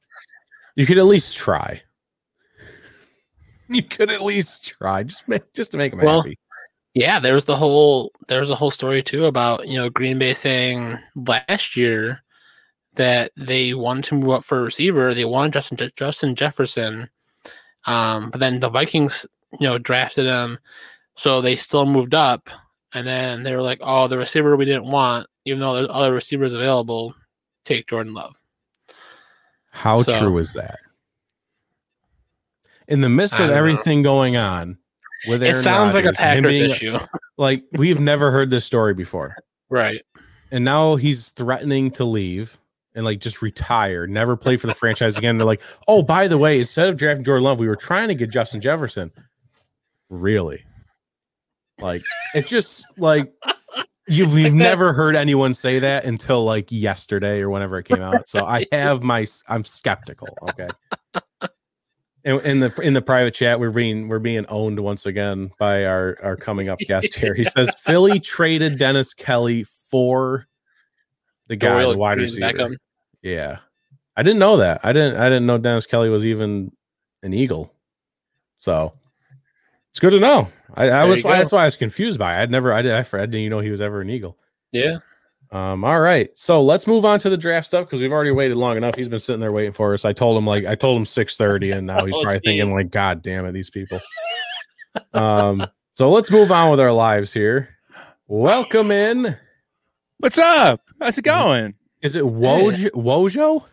You could at least try. You could at least try, just make, just to make him Well, happy. Yeah, there was the whole there was a whole story too about you know Green Bay saying last year that they wanted to move up for a receiver. They wanted Justin Je- Justin Jefferson, um, but then the Vikings you know drafted him, so they still moved up. And then they were like, "Oh, the receiver we didn't want, even though there's other receivers available, take Jordan Love." How So- true is that? In the midst of don't know. everything going on with Aaron it sounds like a Rodgers and him Packers being- issue, Like we've never heard this story before. right? And now he's threatening to leave and like just retire, never play for the franchise again. They're like, oh, by the way, instead of drafting Jordan Love, we were trying to get Justin Jefferson. Really? Like it just like you've we've never heard anyone say that until like yesterday or whenever it came out. So I have my I'm skeptical. Okay. In, in the in the private chat, we're being we're being owned once again by our our coming up guest here. He says Philly traded Dennis Kelly for the guy, Doyle the wide receiver. Beckham. Yeah, I didn't know that. I didn't. I didn't know Dennis Kelly was even an Eagle. So it's good to know. I, I was. you. That's why I was confused by. It. I'd never. I did. I didn't even know he was ever an Eagle. Yeah, Um. All right. So let's move on to the draft stuff because we've already waited long enough. He's been sitting there waiting for us. I told him like I told him six thirty, and now he's Oh, probably thinking like, God damn it, these people. Um. So let's move on with our lives here. Welcome in. What's up? How's it going? Is it Woj Wojo?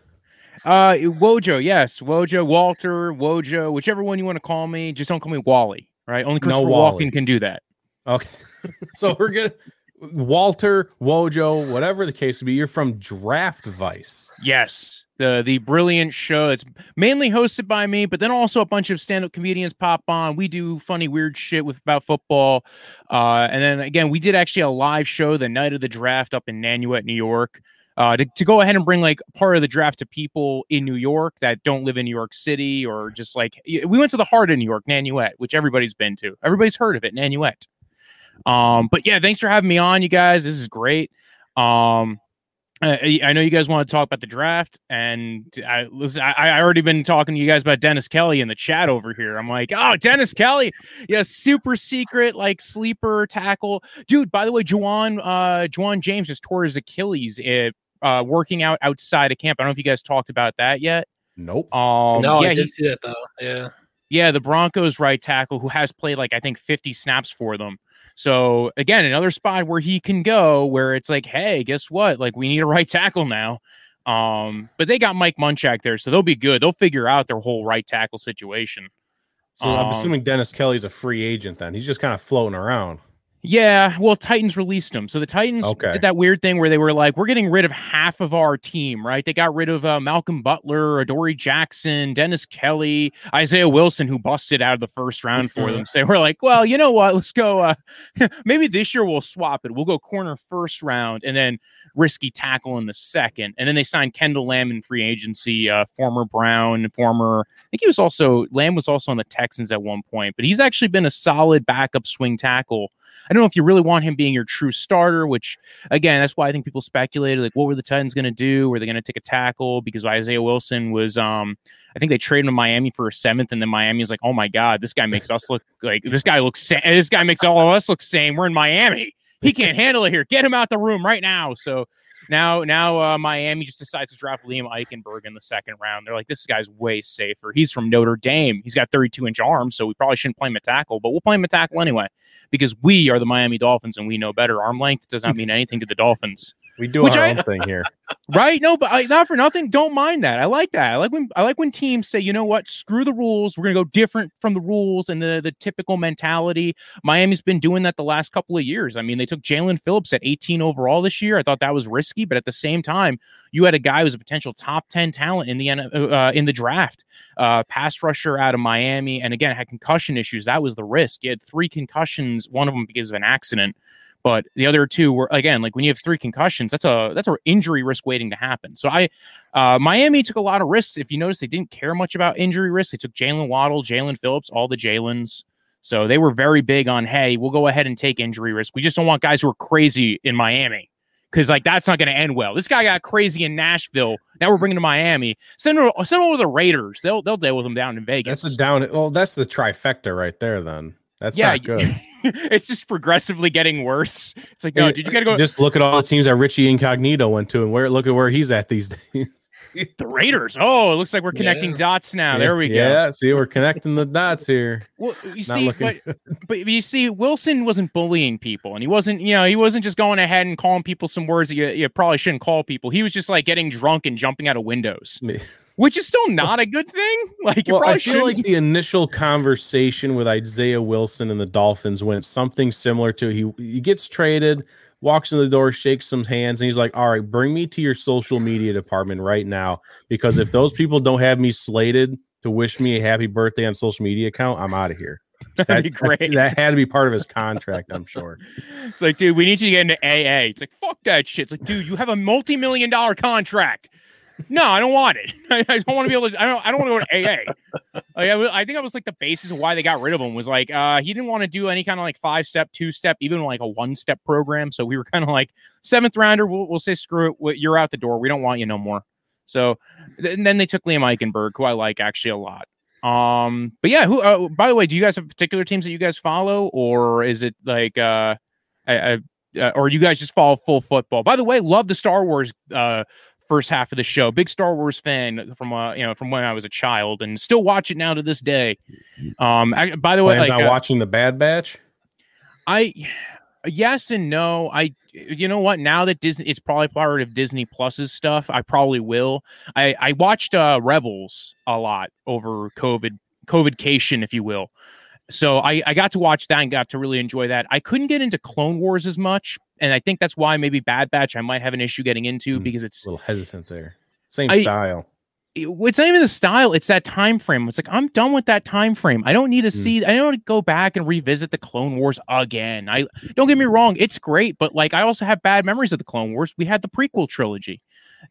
Uh, Wojo, yes, Wojo, Walter, Wojo, whichever one you want to call me. Just don't call me Wally, right? Only Christopher Wally. Walken can do that. Okay. so we're gonna Walter, Wojo, whatever the case would be. You're from Draft Vice. Yes, the the brilliant show. It's mainly hosted by me, but then also a bunch of stand up comedians pop on. We do funny, weird shit with about football. Uh, and then again, we did actually a live show the night of the draft up in Nanuet, New York. Uh, to, to go ahead and bring like part of the draft to people in New York that don't live in New York City or just like we went to the heart of New York, Nanuet, which everybody's been to. Everybody's heard of it, Nanuet. Um, but yeah, thanks for having me on, you guys. This is great. Um, I, I know you guys want to talk about the draft, and I listen. I, I already been talking to you guys about Dennis Kelly in the chat over here. I'm like, oh, Dennis Kelly, yeah, super secret like sleeper tackle, dude. By the way, Ja'Wuan, uh, Ja'Wuan James just tore his Achilles uh, uh, working out outside of camp. I don't know if you guys talked about that yet. Nope. Um, no, yeah, I did he- see that though. Yeah, yeah, the Broncos right tackle who has played like I think 50 snaps for them. So again, another spot where he can go where it's like, hey, guess what? Like we need a right tackle now. Um, but they got Mike Munchak there, so they'll be good. They'll figure out their whole right tackle situation. So I'm Um, assuming Dennis Kelly's a free agent then. He's just kind of floating around. Yeah, well, Titans released him. So the Titans Okay. did that weird thing where they were like, we're getting rid of half of our team, right? They got rid of uh, Malcolm Butler, Adoree Jackson, Dennis Kelly, Isaiah Wilson, who busted out of the first round for them. So we're like, well, you know what? Let's go. Uh, maybe this year we'll swap it. We'll go corner first round and then risky tackle in the second. And then they signed Kendall Lamm in free agency, uh, former Brown, former, I think he was also, Lamm was also on the Texans at one point, but he's actually been a solid backup swing tackle I don't know if you really want him being your true starter, which again, that's why I think people speculated like, what were the Titans going to do? Were they going to take a tackle because Isaiah Wilson was, um, I think they traded him to Miami for a seventh, and then Miami's like, oh my god, this guy makes us look like this guy looks, sa- this guy makes all of us look same. We're in Miami. He can't handle it here. Get him out the room right now. So now, now uh, Miami just decides to draft Liam Eichenberg in the second round. They're like, this guy's way safer. He's from Notre Dame. He's got 32 inch arms, so we probably shouldn't play him at tackle, but we'll play him at tackle anyway because we are the Miami Dolphins and we know better. Arm length does not mean anything to the Dolphins. We do Which our I- own thing here. right? No, but I, not for nothing. Don't mind that. I like that. I like when I like when teams say, you know what, screw the rules. We're gonna go different from the rules and the the typical mentality. Miami's been doing that the last couple of years. I mean, they took Jaelan Phillips at 18 overall this year. I thought that was risky, but at the same time, you had a guy who's a potential top 10 talent in the N- uh, in the draft, uh, pass rusher out of Miami, and again had concussion issues. That was the risk. He had three concussions, one of them because of an accident but the other two were again like when you have three concussions that's a that's an injury risk waiting to happen. So i uh miami took a lot of risks. If you notice they didn't care much about injury risks they took jaylen waddle jaelan phillips all the jalen's. So they were very big on hey we'll go ahead and take injury risk. We just don't want guys who are crazy in miami. Because like that's not going to end well. This guy got crazy in nashville. Now we're bringing to miami. Send him send him over the raiders. They'll they'll deal with him down in vegas That's a down. Well, that's the trifecta right there. Then that's yeah not good. it's just progressively getting worse it's like no dude you gotta go Just look at all the teams that Richie Incognito went to, and where look at where he's at these days. The Raiders. Oh, it looks like we're connecting Yeah. dots now. There we go. Yeah, see, we're connecting the dots here. Well, you Not see, but but you see, Wilson wasn't bullying people, and he wasn't, you know, he wasn't just going ahead and calling people some words that you, you probably shouldn't call people. He was just like getting drunk and jumping out of windows, which is still not a good thing. Like well, I feel like shouldn't- the initial conversation with Isaiah Wilson and the Dolphins went something similar to he he gets traded, walks in the door, shakes some hands, and he's like, "All right, bring me to your social media department right now, because if those people don't have me slated to wish me a happy birthday on social media account, I'm out of here." That'd be great. That had to be part of his contract, I'm sure. It's like, dude, we need you to get into AA. It's like, fuck that shit. It's like, dude, you have a multi-million dollar contract. No, I don't want it. I, I don't want to be able to. I don't. I don't want to go to AA. Like, I, I think that was like the basis of why they got rid of him. Was like, uh, he didn't want to do any kind of like five step, two step, even like a one step program. So we were kind of like seventh rounder. We'll, we'll say screw it. You're out the door. We don't want you no more. So th- then they took Liam Eichenberg, who I like actually a lot. Um, but yeah, who? Uh, by the way, do you guys have particular teams that you guys follow, or is it like uh, I, I uh, or you guys just follow full football? By the way, love the Star Wars uh first half of the show. Big Star Wars fan from uh you know from when I was a child, and still watch it now to this day. Um, I, by the way, like, on uh, watching the Bad Batch. I yes and no. I you know what? Now that Disney it's probably part of Disney Plus's stuff, I probably will. I I watched uh Rebels a lot over COVID COVIDcation, if you will. So I, I got to watch that and got to really enjoy that. I couldn't get into Clone Wars as much, and I think that's why maybe Bad Batch I might have an issue getting into Hmm. because it's A little hesitant there. Same I- style. it- it's not even the style it's that time frame it's like i'm done with that time frame i don't need to Mm. see i don't want to go back and revisit the clone wars again i don't get me wrong it's great but like i also have bad memories of the clone wars we had the prequel trilogy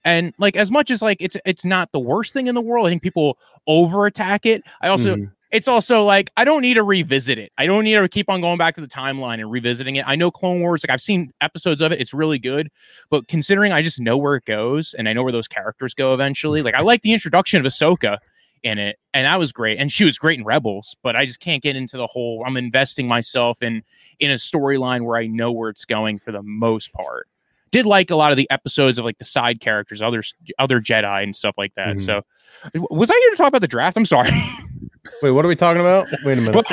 and like as much as like it's it's not the worst thing in the world i think people over attack it i also Mhm. It's also like I don't need to revisit it. I don't need to keep on going back to the timeline and revisiting it. I know Clone Wars, like I've seen episodes of it, it's really good. But considering I just know where it goes and I know where those characters go eventually, like I like the introduction of Ahsoka in it, and that was great. And she was great in Rebels, but I just can't get into the whole I'm investing myself in in a storyline where I know where it's going for the most part. Did like a lot of the episodes of like the side characters, others other Jedi and stuff like that. Mhm. So was I here to talk about the draft? I'm sorry. Wait, what are we talking about? Wait a minute.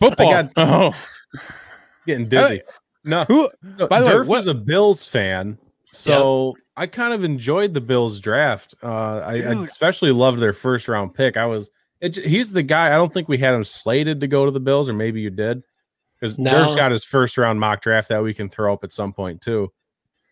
Football. got- oh, Getting dizzy. No, who? So By the way, Durf what- is a Bills fan, so I kind of enjoyed the Bills draft. Uh, I, I especially loved their first round pick. I was, it, he's the guy. I don't think we had him slated to go to the Bills, or maybe you did, because No. Durf's got his first round mock draft that we can throw up at some point too.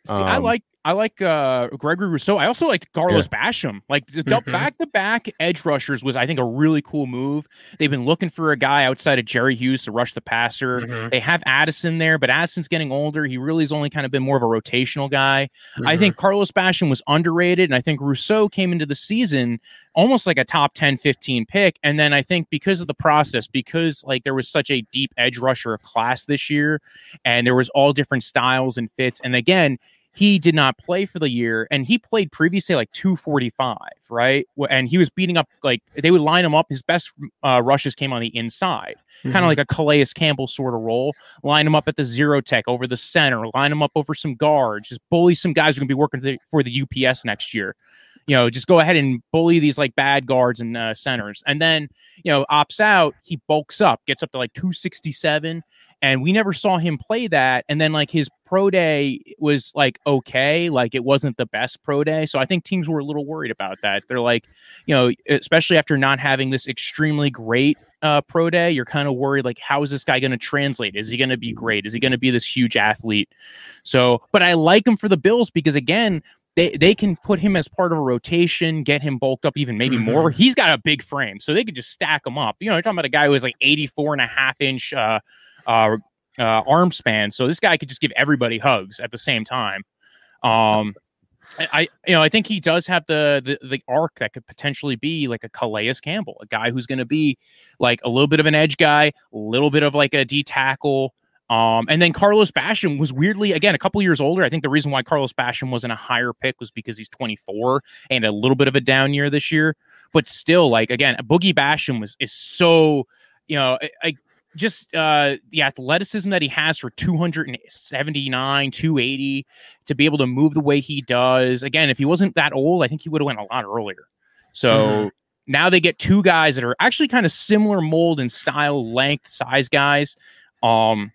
See, I Um, like I like uh Gregory Rousseau. I also liked Carlos Basham. Like the Mhm. back to back edge rushers was, I think, a really cool move. They've been looking for a guy outside of Jerry Hughes to rush the passer. Mhm. They have Addison there, but Addison's getting older. He really has only kind of been more of a rotational guy. I Mhm. think Carlos Basham was underrated, and I think Rousseau came into the season almost like a top 10, 15 pick. And then I think because of the process, because like there was such a deep edge rusher class this year, and there was all different styles and fits. And again, he did not play for the year, and he played previously like 245, right? And he was beating up like they would line him up. His best uh, rushes came on the inside kind of like a Calais Campbell sort of role. Line him up at the zero tech over the center, line him up over some guards, just bully some guys who are going to be working for the, for the UPS next year. You know, just go ahead and bully these like bad guards and uh, centers. And then, you know, opts out, he bulks up, gets up to like 267. And we never saw him play that. And then, like, his pro day was like okay, like it wasn't the best pro day. So I think teams were a little worried about that. They're like, you know, especially after not having this extremely great uh, pro day, you're kind of worried like, how is this guy going to translate? Is he going to be great? Is he going to be this huge athlete? So, but I like him for the Bills because again, they, they can put him as part of a rotation, get him bulked up even maybe Mhm. more. He's got a big frame, so they could just stack him up. You know, you're talking about a guy who has like 84 and a half inch uh, uh, uh, arm span. So this guy could just give everybody hugs at the same time. Um, I, you know, I think he does have the, the the arc that could potentially be like a Calais Campbell, a guy who's going to be like a little bit of an edge guy, a little bit of like a D tackle. Um, and then Carlos Basham was weirdly again a couple years older. I think the reason why Carlos Basham wasn't a higher pick was because he's 24 and a little bit of a down year this year. But still, like again, Boogie Basham was is so you know, I, I just uh the athleticism that he has for 279 280 to be able to move the way he does again if he wasn't that old i think he would have went a lot earlier so Mhm. now they get two guys that are actually kind of similar mold and style length size guys um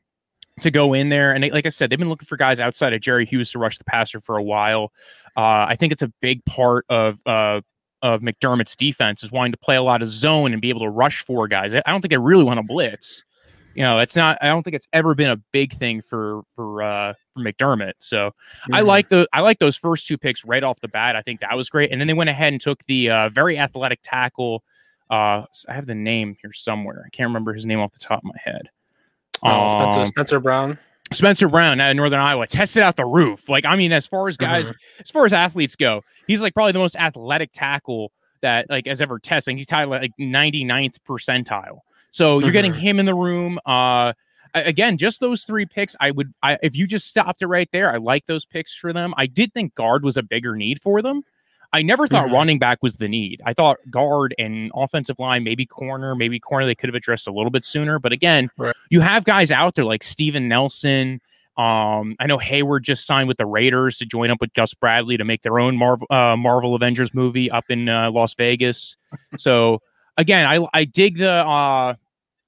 to go in there and they, like i said they've been looking for guys outside of jerry hughes to rush the passer for a while uh i think it's a big part of uh of McDermott's defense is wanting to play a lot of zone and be able to rush four guys. I I don't think they really want to blitz. You know, it's not. I don't think it's ever been a big thing for for uh, for McDermott. So I Mhm. like the I like those first two picks right off the bat. I think that was great. And then they went ahead and took the uh, very athletic tackle. Uh, I have the name here somewhere. I can't remember his name off the top of my head. Oh, Spencer, Um, Spencer Brown. Spencer Brown out of Northern Iowa tested out the roof. Like, I mean, as far as guys, as far as athletes go, he's like probably the most athletic tackle that like has ever tested. He's tied like 99th percentile. So you're getting Mhm. him in the room. Uh, again, just those three picks. I would, I, if you just stopped it right there, I like those picks for them. I did think guard was a bigger need for them. I never thought Mhm. running back was the need. I thought guard and offensive line, maybe corner, maybe corner, they could have addressed a little bit sooner. But again, Right. you have guys out there like Steven Nelson. Um, I know Hayward just signed with the Raiders to join up with Gus Bradley to make their own Marvel uh, Marvel Avengers movie up in uh, Las Vegas. so again, I I dig the uh,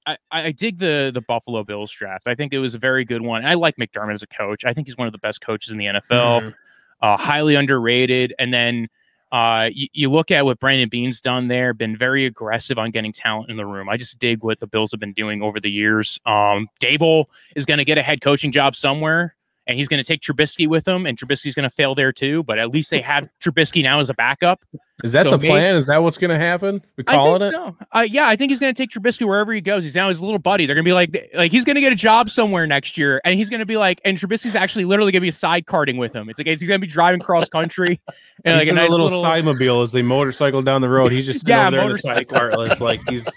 I, I dig the the Buffalo Bills draft. I think it was a very good one. I like McDermott as a coach. I think he's one of the best coaches in the NFL Mhm. uh, highly underrated. And then uh, you, you look at what Brandon Beane's done there, been very aggressive on getting talent in the room. I just dig what the Bills have been doing over the years. Um, Daboll is going to get a head coaching job somewhere. And he's going to take Trubisky with him, and Trubisky's going to fail there too. But at least they have Trubisky now as a backup. Is that So the maybe- plan? Is that what's going to happen? We I calling think it? so. Uh, yeah, I think he's going to take Trubisky wherever he goes. He's now his little buddy. They're going to be like, like he's going to get a job somewhere next year, and he's going to be like, and Trubisky's actually literally going to be side karting with him. It's like he's going to be driving cross country, and He's like in a a nice little, little, side mobile as they motorcycle down the road. He's just Yeah, yeah, there in a motorcycle. side cartless, like he's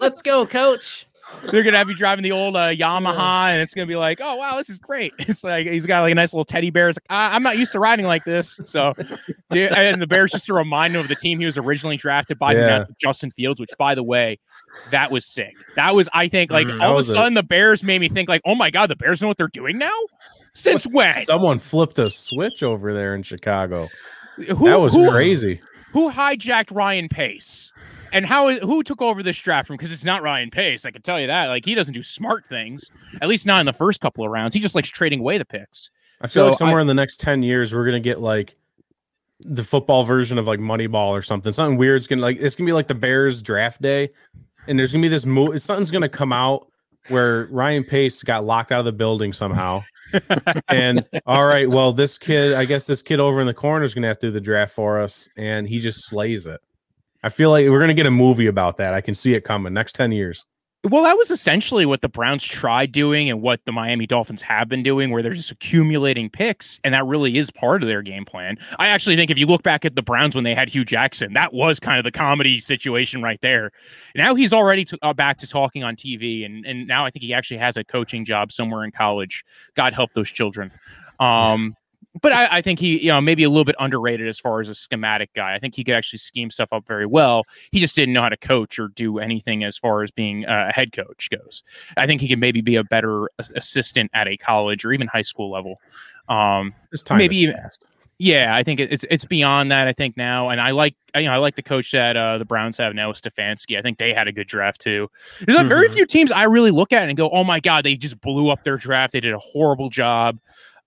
let's go, coach. They're going to have you driving the old uh, Yamaha, and it's going to be like, oh wow, this is great. It's like he's got like a nice little teddy bear. It's like I- I'm not used to riding like this, so dude, and the Bears just to remind him of the team he was originally drafted by, Yeah. Justin Fields, which by the way. That was sick. That was, I think, like Mm, all of a a- sudden, the Bears made me think, like, oh my god, the Bears know what they're doing now. Since when? Someone flipped a switch over there in Chicago. Who, that was who, crazy. Who hijacked Ryan Pace? And how who took over this draft from? Because it's not Ryan Pace. I can tell you that. Like he doesn't do smart things. At least not in the first couple of rounds. He just likes trading away the picks. I feel like So somewhere in the next 10 years, we're going to get like the football version of like Moneyball or something. Something weird's going to like, it's going to be like the Bears draft day. And there's going to be this move. Something's going to come out where Ryan Pace got locked out of the building somehow. and all right, well, this kid, I guess this kid over in the corner is going to have to do the draft for us, and he just slays it. I feel like we're going to get a movie about that. I can see it coming next 10 years. Well, that was essentially what the Browns tried doing and what the Miami Dolphins have been doing, where they're just accumulating picks. And that really is part of their game plan. I actually think if you look back at the Browns when they had Hue Jackson, that was kind of the comedy situation right there. Now he's already t- uh, back to talking on TV. And, and now I think he actually has a coaching job somewhere in college. God help those children. Um, but I, I, think he, you know, maybe a little bit underrated as far as a schematic guy. I think he could actually scheme stuff up very well. He just didn't know how to coach or do anything as far as being a head coach goes. I think he could maybe be a better assistant at a college or even high school level. Um, this time maybe even, fast. Yeah, I think it's it's beyond that. I think now, and I like you know I like the coach that uh, the Browns have now, Stefanski. I think they had a good draft too. There's mm-hmm. very few teams I really look at and go, "Oh my god, they just blew up their draft. They did a horrible job."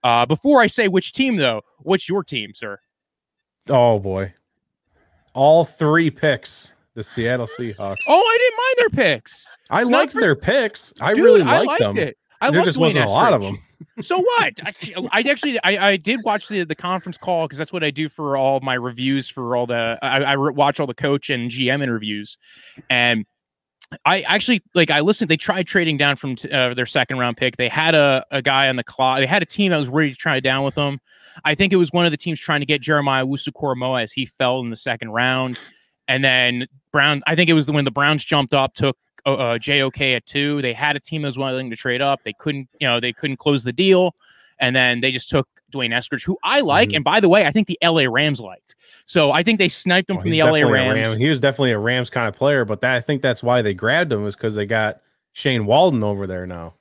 Uh, before I say which team, though, what's your team, sir? Oh boy, all three picks. The Seattle Seahawks. Oh, I didn't mind their picks. I Not liked for, their picks. I Dude, really liked, I liked them. It. I there just wasn't a lot of them. so what? I, I actually I, I, did watch the the conference call because that's what I do for all my reviews for all the I, I watch all the coach and GM interviews, and I actually like I listened. They tried trading down from t- uh, their second round pick. They had a, a guy on the clock. They had a team that was ready to try down with them. I think it was one of the teams trying to get Jeremiah Owusu-Koramoah as he fell in the second round. And then Brown, I think it was when the Browns jumped up, took uh, uh JOK at two. They had a team that was willing to trade up. They couldn't, you know, they couldn't close the deal. And then they just took D'Wayne Eskridge, who I like. Mm-hmm. And by the way, I think the LA Rams liked. So I think they sniped him oh, from the LA Rams. Ram. He was definitely a Rams kind of player, but that, I think that's why they grabbed him is because they got Shane Waldron over there now.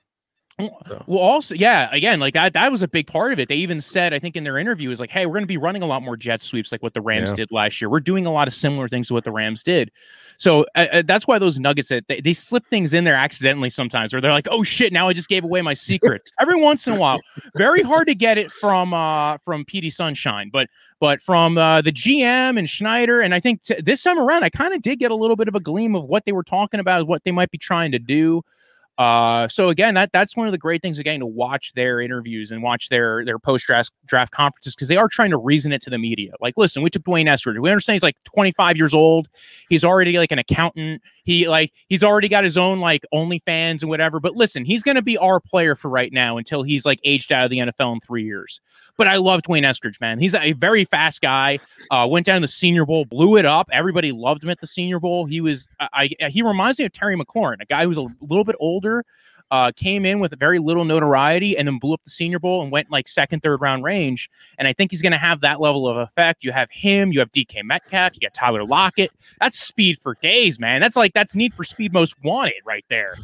So. Well, also, yeah, again, like that, that was a big part of it. They even said, I think in their interview, is like, hey, we're going to be running a lot more jet sweeps like what the Rams yeah. did last year. We're doing a lot of similar things to what the Rams did. So uh, uh that's why those nuggets that they, they, slip things in there accidentally sometimes, or they're like, oh shit, now I just gave away my secrets. Every once in a while, very hard to get it from uh from PD Sunshine, but but from uh, the GM and Schneider, and I think t- this time around, I kind of did get a little bit of a gleam of what they were talking about, what they might be trying to do. Uh, so again, that that's one of the great things again to watch their interviews and watch their their post draft draft conferences because they are trying to reason it to the media. Like, listen, we took D'Wayne Eskridge. We understand he's like 25 years old. He's already like an accountant. He like he's already got his own like OnlyFans and whatever. But listen, he's going to be our player for right now until he's like aged out of the NFL in three years. But I love D'Wayne Eskridge, man. He's a very fast guy. Uh, went down to the Senior Bowl, blew it up. Everybody loved him at the Senior Bowl. He was, I, I he reminds me of Terry McLaurin, a guy who's a little bit older. Uh, came in with very little notoriety and then blew up the Senior Bowl and went like second, third round range. And I think he's going to have that level of effect. You have him, you have DK Metcalf, you got Tyler Lockett. That's speed for days, man. That's like that's need for speed most wanted right there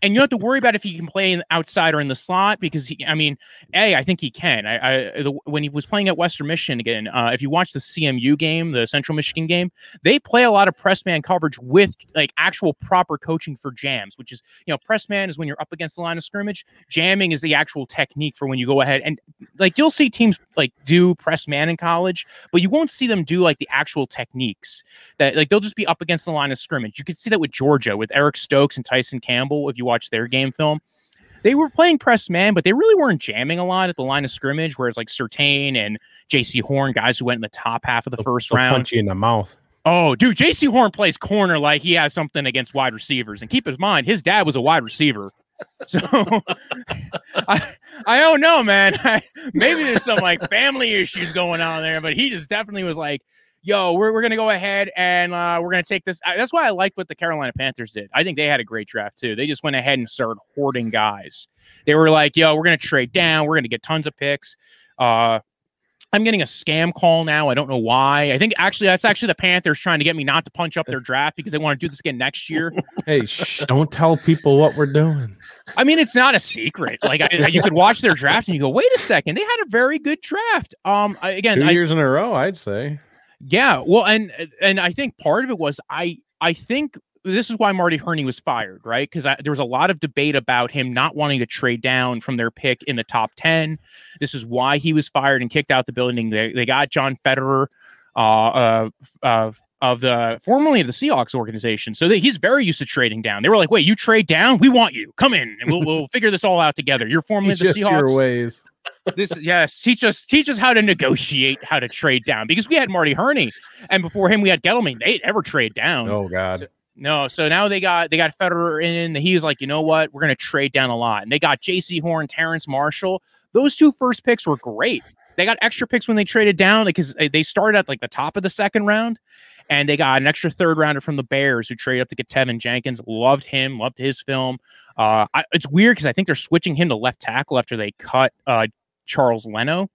and you don't have to worry about if he can play outside or in the slot because he, I mean, a I think he can. I, I the, when he was playing at Western Michigan again, uh, if you watch the CMU game, the Central Michigan game, they play a lot of press man coverage with like actual proper coaching for jams, which is you know press man is when you're up against the line of scrimmage. Jamming is the actual technique for when you go ahead and like you'll see teams like do press man in college, but you won't see them do like the actual techniques that like they'll just be up against the line of scrimmage. You could see that with Georgia with Eric Stokes and Tyson Campbell if you watch their game film. They were playing press man, but they really weren't jamming a lot at the line of scrimmage. Whereas like Surtain and Jaycee Horn, guys who went in the top half of the 1st round, punch you in the mouth. Oh, dude, Jaycee Horn plays corner like he has something against wide receivers. And keep in mind, his dad was a wide receiver. So I, I don't know, man. maybe there's some like family issues going on there, but he just definitely was like, yo, we're, we're going to go ahead and uh, we're going to take this. That's why I like what the Carolina Panthers did. I think they had a great draft too. They just went ahead and started hoarding guys. They were like, yo, we're going to trade down. We're going to get tons of picks. Uh, I'm getting a scam call now. I don't know why. I think actually that's actually the Panthers trying to get me not to punch up their draft because they want to do this again next year. Hey, shh, don't tell people what we're doing. I mean, it's not a secret. Like I, you could watch their draft and you go, "Wait a second, they had a very good draft." Um, again, two I, years in a row, I'd say. Yeah, well, and and I think part of it was I I think this is why Marty Hurney was fired, right? Because there was a lot of debate about him not wanting to trade down from their pick in the top ten. This is why he was fired and kicked out the building. They they got John Fitterer, uh, uh, uh of the formerly of the Seahawks organization. So he's very used to trading down. They were like, "Wait, you trade down? We want you. Come in, and we'll we'll figure this all out together." You're formerly the just your Seahawks. ways. This yes, teach us teach us how to negotiate, how to trade down because we had Marty Hurney, and before him we had Gettleman. They ever trade down. Oh God. No, so now they got they got Fitterer in. He was like, you know what, we're gonna trade down a lot, and they got Jaycee Horn, Terrace Marshall. Those two first picks were great. They got extra picks when they traded down because uh, they started at like the top of the second round, and they got an extra third rounder from the Bears who traded up to get Teven Jenkins. Loved him, loved his film. Uh, I, it's weird because I think they're switching him to left tackle after they cut uh, Charles Leno.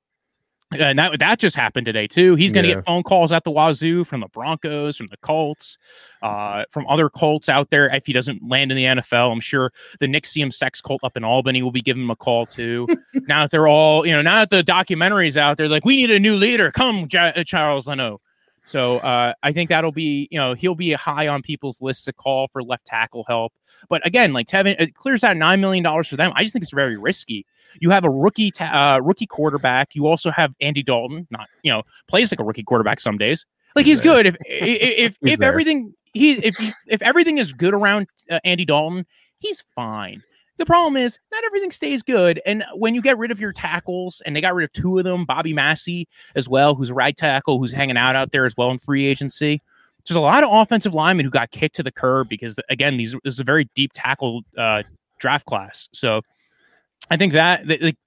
And that that just happened today too. He's going to Yeah. get phone calls at the wazoo from the Broncos, from the Colts, uh, from other Colts out there. If he doesn't land in the NFL, I'm sure the NXIVM sex cult up in Albany will be giving him a call too. now that they're all, you know, now that the documentaries out there, like we need a new leader. Come, Ja- uh, Charles Leno. So uh, I think that'll be, you know, he'll be high on people's lists to call for left tackle help. But again, like Teven, it clears out nine million dollars for them. I just think it's very risky. You have a rookie, ta- uh, rookie quarterback. You also have Andy Dalton. Not, you know, plays like a rookie quarterback some days. Like he's He's good if if if, if everything he if he, if everything is good around uh, Andy Dalton, he's fine. The problem is not everything stays good, and when you get rid of your tackles, and they got rid of two of them, Bobby Massey as well, who's a right tackle, who's hanging out out there as well in free agency. There's a lot of offensive linemen who got kicked to the curb because again, these this is a very deep tackle uh, draft class. So I think that, like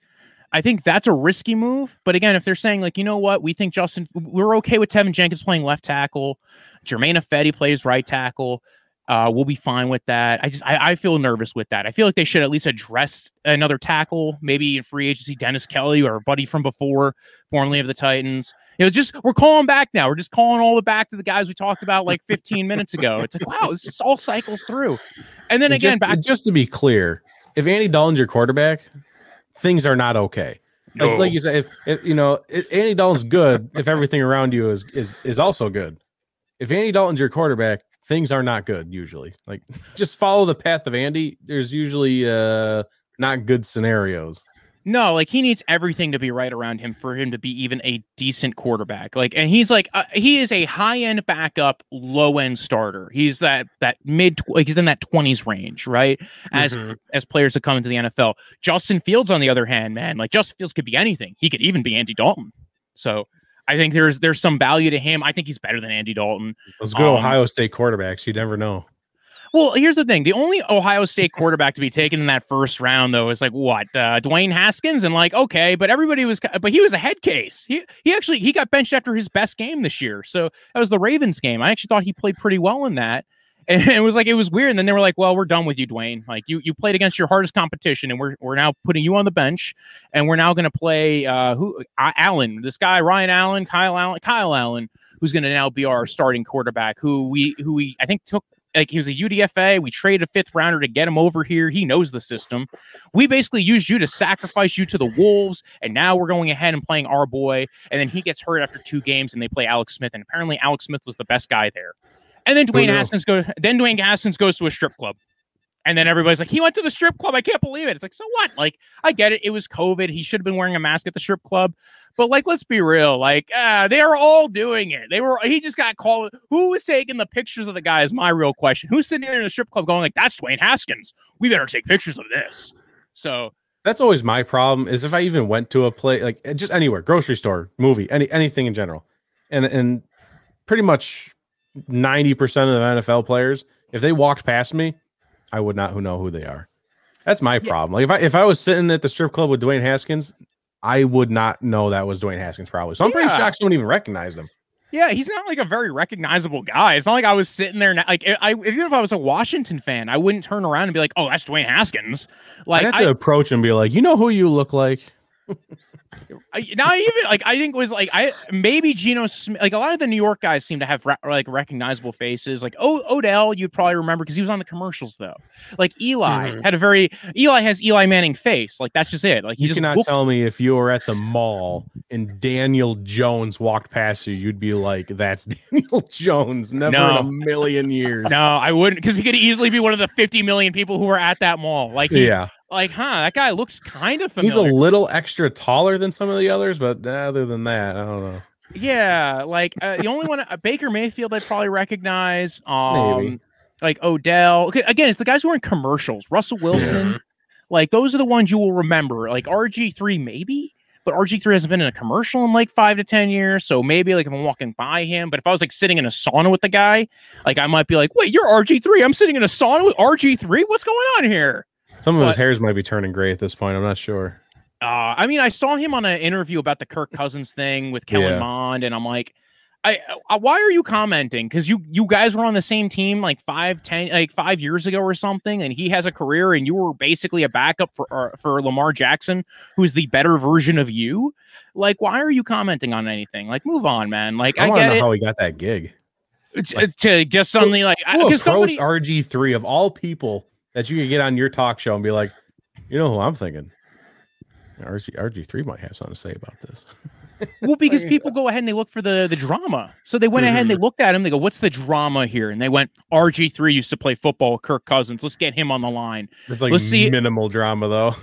I think that's a risky move. But again, if they're saying like, you know what, we think Justin, we're okay with Teven Jenkins playing left tackle, Germain Ifedi plays right tackle. Uh, we'll be fine with that. I just I, I feel nervous with that. I feel like they should at least address another tackle, maybe in free agency, Dennis Kelly or a buddy from before, formerly of the Titans. You know, just we're calling back now. We're just calling all the back to the guys we talked about like 15 minutes ago. It's like, wow, this is all cycles through. And then And again, just, back just to be clear, if Andy Dalton's your quarterback, things are not okay. Like, like you said, if, if you know if Andy Dalton's good, if everything around you is is is also good. If Andy Dalton's your quarterback, things are not good usually. Like just follow the path of Andy. There's usually uh not good scenarios. No, like he needs everything to be right around him for him to be even a decent quarterback. Like, and he's like, uh, he is a high end backup, low end starter. He's that that mid, tw- like he's in that twenties range, right? As Mhm. as players that come into the NFL. Justin Fields, on the other hand, man, like Justin Fields could be anything. He could even be Andy Dalton. So I think there's there's some value to him. I think he's better than Andy Dalton. Those good Um, Ohio State quarterbacks, you never know. Well, here's the thing: the only Ohio State quarterback to be taken in that first round, though, is like what uh, Dwayne Haskins, and like okay, but everybody was, but he was a head case. He he actually he got benched after his best game this year, so that was the Ravens game. I actually thought he played pretty well in that, and it was like it was weird. And then they were like, "Well, we're done with you, Dwayne. Like you you played against your hardest competition, and we're we're now putting you on the bench, and we're now going to play uh, who uh, Allen, this guy Ryan Allen, Kyle Allen, Kyle Allen, who's going to now be our starting quarterback, who we who we I think took like he was a UDFA. We traded a fifth rounder to get him over here. He knows the system. We basically used you to sacrifice you to the Wolves, and now we're going ahead and playing our boy. And then he gets hurt after two games, and they play Alex Smith. And apparently, Alex Smith was the best guy there. And then Dwayne? Haskins goes. Then Dwayne Haskins goes to a strip club. And then everybody's like, he went to the strip club. I can't believe it. It's like, so what? Like, I get it. It was COVID. He should have been wearing a mask at the strip club. But like, let's be real. Like, uh, they are all doing it. They were. He just got called. Who was taking the pictures of the guy? Is my real question. Who's sitting there in the strip club going like, "That's Dwayne Haskins. We better take pictures of this." So That's always my problem. Is if I even went to a place like just anywhere, grocery store, movie, any anything in general, and and pretty much ninety percent of the NFL players, if they walked past me, I would not who know who they are. That's my problem. Like if I if I was sitting at the strip club with Dwayne Haskins, I would not know that was Dwayne Haskins probably. So I'm pretty shocked someone even recognized him. yeah, he's not like a very recognizable guy. It's not like I was sitting there. na- Like, I even if I was a Washington fan, I wouldn't turn around and be like, "Oh, that's Dwayne Haskins." Like, I'd have I, to approach and be like, you know who you look like. I, not even like I think it was like I maybe Geno Smith. Like a lot of the New York guys seem to have re- like recognizable faces. Like o- Odell, you'd probably remember because he was on the commercials though. Like Eli Mhm. had a very Eli has Eli Manning face. Like that's just it. Like You just cannot looked- tell me if you were at the mall and Daniel Jones walked past you, you'd be like, "That's Daniel Jones." Never No. in a million years. No, I wouldn't because he could easily be one of the 50 million people who were at that mall. Like, he- Yeah, like, huh? That guy looks kind of familiar. he's a little extra taller than some of the others, but other than that, I don't know. Yeah, like uh, the only one uh, Baker Mayfield I'd probably recognize. Um, Maybe. like Odell. Okay, again, it's the guys who are in commercials. Russell Wilson. Yeah. Like those are the ones you will remember. Like RG three maybe, but RG three hasn't been in a commercial in like five to ten years. So maybe like if I'm walking by him, but if I was like sitting in a sauna with the guy, like I might be like, wait, you're RG three. I'm sitting in a sauna with RG three. What's going on here? Some of his hairs might be turning gray at this point. I'm not sure. Uh, I mean, I saw him on an interview about the Kirk Cousins thing with Kellen Yeah. Mond, and I'm like, I, I why are you commenting? Because you you guys were on the same team like five, ten, like five years ago or something, and he has a career, and you were basically a backup for uh, for Lamar Jackson, who's the better version of you. Like, why are you commenting on anything? Like, move on, man. Like, I, I, get know it. how he got that gig. to, to just suddenly like because somebody RG three of all people that you could get on your talk show and be like, you know who I'm thinking? RG RG three might have something to say about this. Well, because people go ahead and they look for the the drama. So they went ahead and they mm-hmm. looked at him. They go, "What's the drama here?" And they went, "RG three used to play football. with Kirk Cousins. Let's get him on the line." It's like Let's see- minimal drama though.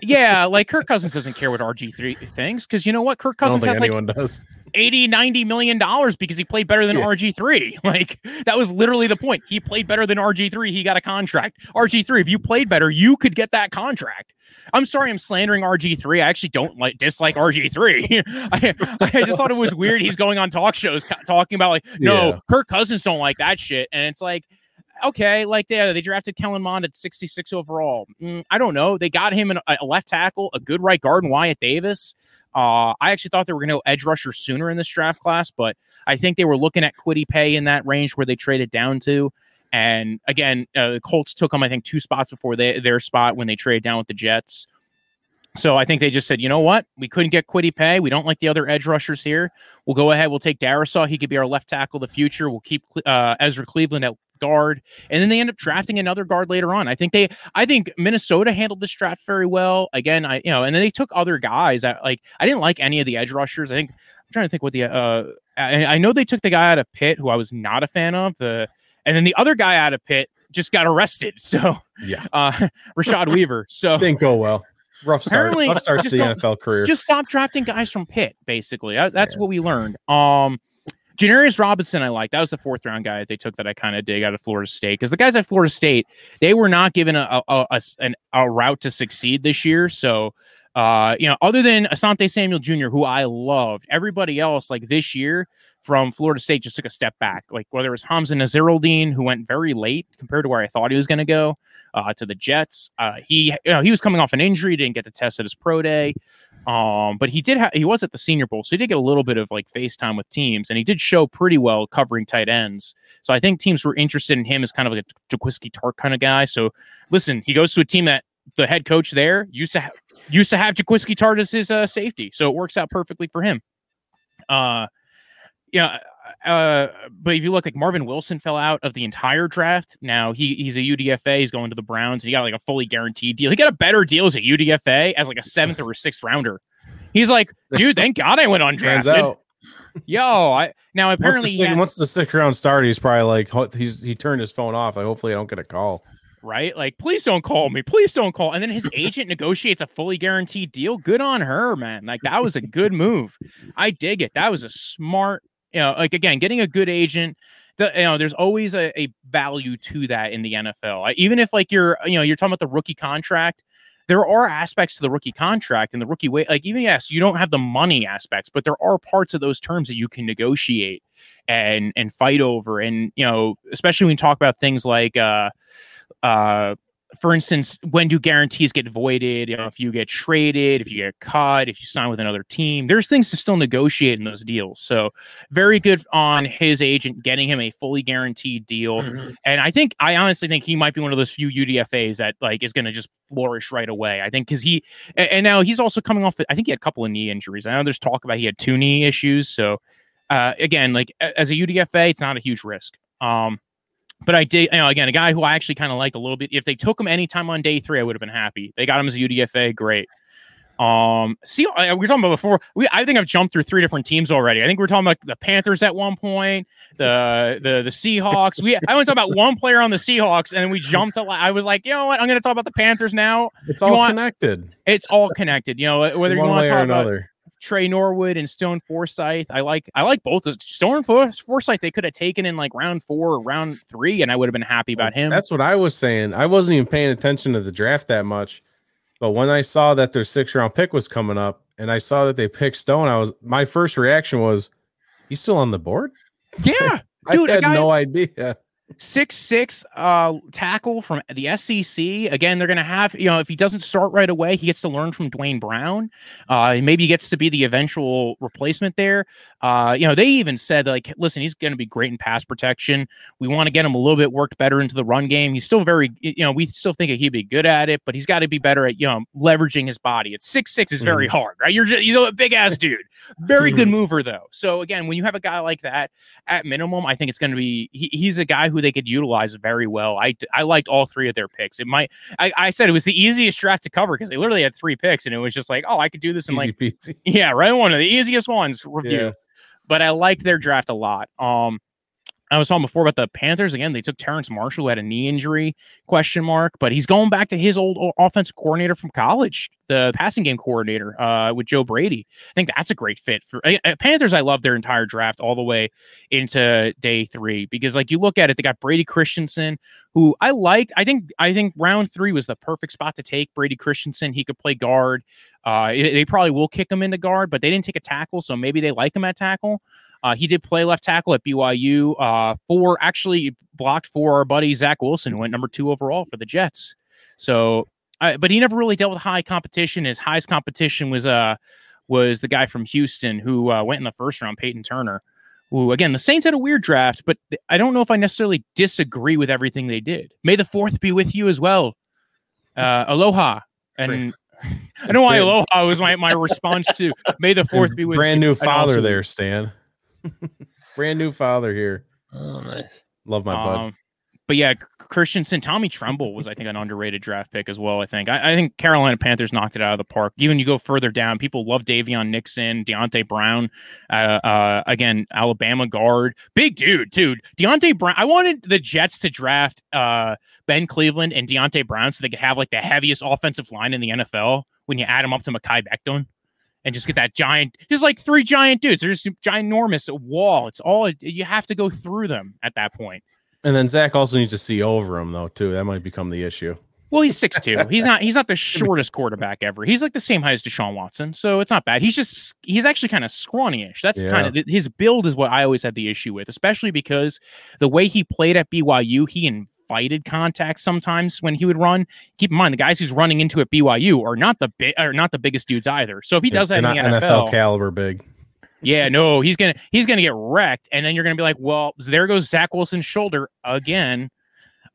Yeah, like Kirk Cousins doesn't care what RG three thinks because you know what? Kirk I don't Cousins think has like anyone does. 80, 90 million dollars because he played better than Yeah. RG three. Like that was literally the point. He played better than RG three. He got a contract. RG three, if you played better, you could get that contract. I'm sorry, I'm slandering RG3. I actually don't like dislike RG3. I, I just thought it was weird. He's going on talk shows co- talking about like, no, Yeah. Kirk Cousins don't like that shit, and it's like, okay, like they they drafted Kellen Mond at 66 overall. Mm, I don't know. They got him in a, a left tackle, a good right guard, and Wyatt Davis. Uh, I actually thought they were going to go edge rusher sooner in this draft class, but I think they were looking at Kwity Paye in that range where they traded down to. And again, uh, the Colts took them, I think, two spots before they, their spot when they traded down with the Jets. So I think they just said, you know what? We couldn't get Kwity Paye. We don't like the other edge rushers here. We'll go ahead. We'll take Darrisaw. He could be our left tackle the future. We'll keep uh, Ezra Cleveland at guard, and then they end up drafting another guard later on. I think they, I think Minnesota handled this draft very well. Again, I you know, and then they took other guys that like I didn't like any of the edge rushers. I think I'm trying to think what the uh, I, I know they took the guy out of Pitt who I was not a fan of the, and then the other guy out of Pitt just got arrested. So Yeah. uh, Rashad Weaver. So Didn't go well. Rough start. Apparently, Rough start to the NFL career. just stop drafting guys from Pitt. Basically, Uh, that's Yeah. what we learned. Um, Janarius Robinson, I like. That was the fourth round guy that they took that I kind of dig out of Florida State because the guys at Florida State they were not given a a, a, an, a route to succeed this year. So, uh, you know, other than Asante Samuel Jr., who I loved, everybody else like this year from Florida State just took a step back. Like whether it was Hamsah Nasirildeen, who went very late compared to where I thought he was going to go, uh, to the Jets. Uh, he you know he was coming off an injury, didn't get to test at his pro day. Um, but he did he was at the senior bowl, so he did get a little bit of like face time with teams, and he did show pretty well covering tight ends. So I think teams were interested in him as kind of like a Jaquiski Tartt kind of guy. So listen, he goes to a team that the head coach there used to ha- used to have Jaquiski Tartt as his uh, safety, so it works out perfectly for him. Uh, yeah. Uh, but if you look like Marvin Wilson fell out of the entire draft. Now he he's a UDFA. He's going to the Browns. And he got like a fully guaranteed deal. He got a better deal as a UDFA as like a seventh or a sixth rounder. He's like, dude, thank God I went undrafted. Yo, I now Once apparently the, six, had- once the sixth round started, he's probably like he's he turned his phone off. Like hopefully I don't get a call. right? Like, please don't call me. Please don't call. And then his agent negotiates a fully guaranteed deal. Good on her, man. Like that was a good move. I dig it. That was a smart, you know, like again, getting a good agent. The, you know, there's always a, a value to that in the NFL. Even if like you're, you know, you're talking about the rookie contract. There are aspects to the rookie contract and the rookie way. Like even yes, you don't have the money aspects, but there are parts of those terms that you can negotiate and and fight over. And you know, especially when you talk about things like uh uh for instance, when do guarantees get voided? You know, if you get traded, if you get caught, if you sign with another team, there's things to still negotiate in those deals. So, very good on his agent getting him a fully guaranteed deal. Mhm. And I think, I honestly think he might be one of those few UDFAs that like is going to just flourish right away. I think because he, and, and now he's also coming off. I think he had a couple of knee injuries. I know there's talk about he had two knee issues. So, uh, again, like as a UDFA, it's not a huge risk. Um, but I did, you know, again, a guy who I actually kind of liked a little bit. If they took him anytime on day three, I would have been happy. They got him as a UDFA, great. Um, see, we were talking about before. We, I think I've jumped through three different teams already. I think we are talking about the Panthers at one point, the the the Seahawks. We I want to talk about one player on the Seahawks, and then we jumped. I was like, you know what? I'm going to talk about the Panthers now. It's You all want- connected. It's all connected. You know, whether you one want way to or talk about another. Trey Norwood and Stone Forsythe. I like I like both. of Stone Forsythe they could have taken in like round four or round three, and I would have been happy about him. That's what I was saying. I wasn't even paying attention to the draft that much, but when I saw that their six round pick was coming up, and I saw that they picked Stone, I was my first reaction was, "He's still on the board." yeah, Dude, I had guy- no idea. Six six uh tackle from the SEC. Again, they're gonna have you know if he doesn't start right away, he gets to learn from Duane Brown. Uh, maybe he gets to be the eventual replacement there. Uh, you know they even said like, listen, he's gonna be great in pass protection. We want to get him a little bit worked better into the run game. He's still very you know we still think he'd be good at it, but he's got to be better at you know leveraging his body. It's six six is very hard, right? You're just, you know a big ass dude, very good mover though. So again, when you have a guy like that, at minimum, I think it's going to be he, he's a guy who they could utilize very well. I I liked all three of their picks. It might I, I said it was the easiest draft to cover because they literally had three picks and it was just like oh I could do this in Easy like peasy. yeah right one of the easiest ones review. Yeah. But I liked their draft a lot. Um, I was talking before about the Panthers. Again, they took Terrace Marshall, who had a knee injury question mark, but he's going back to his old offensive coordinator from college, the passing game coordinator uh, with Joe Brady. I think that's a great fit for uh, Panthers. I love their entire draft all the way into day three because, like, you look at it, they got Brady Christensen, who I liked. I think I think round three was the perfect spot to take Brady Christensen. He could play guard. Uh, they probably will kick him into guard, but they didn't take a tackle, so maybe they like him at tackle. Uh, he did play left tackle at BYU. Uh, for actually blocked for our buddy Zach Wilson, who went number two overall for the Jets. So, uh, but he never really dealt with high competition. His highest competition was uh was the guy from Houston who uh, went in the first round, Payton Turner. Who again, the Saints had a weird draft, but I don't know if I necessarily disagree with everything they did. May the fourth be with you as well. Uh, aloha, and I know why aloha was my, my response to May the fourth be with Brand you. new father also- there, Stan. Brand new father here. Oh, nice. Love my bud. Um, but yeah, C- Christensen, Tommy Tremble was, I think, an underrated draft pick as well. I think. I, I think Carolina Panthers knocked it out of the park. Even you go further down, people love Daviyon Nixon, Deonte Brown. Uh, uh, again, Alabama guard, big dude, dude. Deonte Brown. I wanted the Jets to draft uh, Ben Cleveland and Deonte Brown so they could have like the heaviest offensive line in the NFL when you add them up to Mekhi Becton. And just get that giant, just like three giant dudes. They're just ginormous wall. It's all you have to go through them at that point. And then Zach also needs to see over him though too. That might become the issue. Well, he's six two. He's not. He's not the shortest quarterback ever. He's like the same height as Deshaun Watson, so it's not bad. He's just. He's actually kind of scrawny-ish. That's Yeah. kind of his build is what I always had the issue with, especially because the way he played at BYU, he invited contact sometimes when he would run. Keep in mind the guys he's running into at BYU are not the big, are not the biggest dudes either. So if he does that They're in the NFL, NFL caliber big. yeah, no, he's gonna he's gonna get wrecked, and then you're gonna be like, well, there goes Zach Wilson's shoulder again.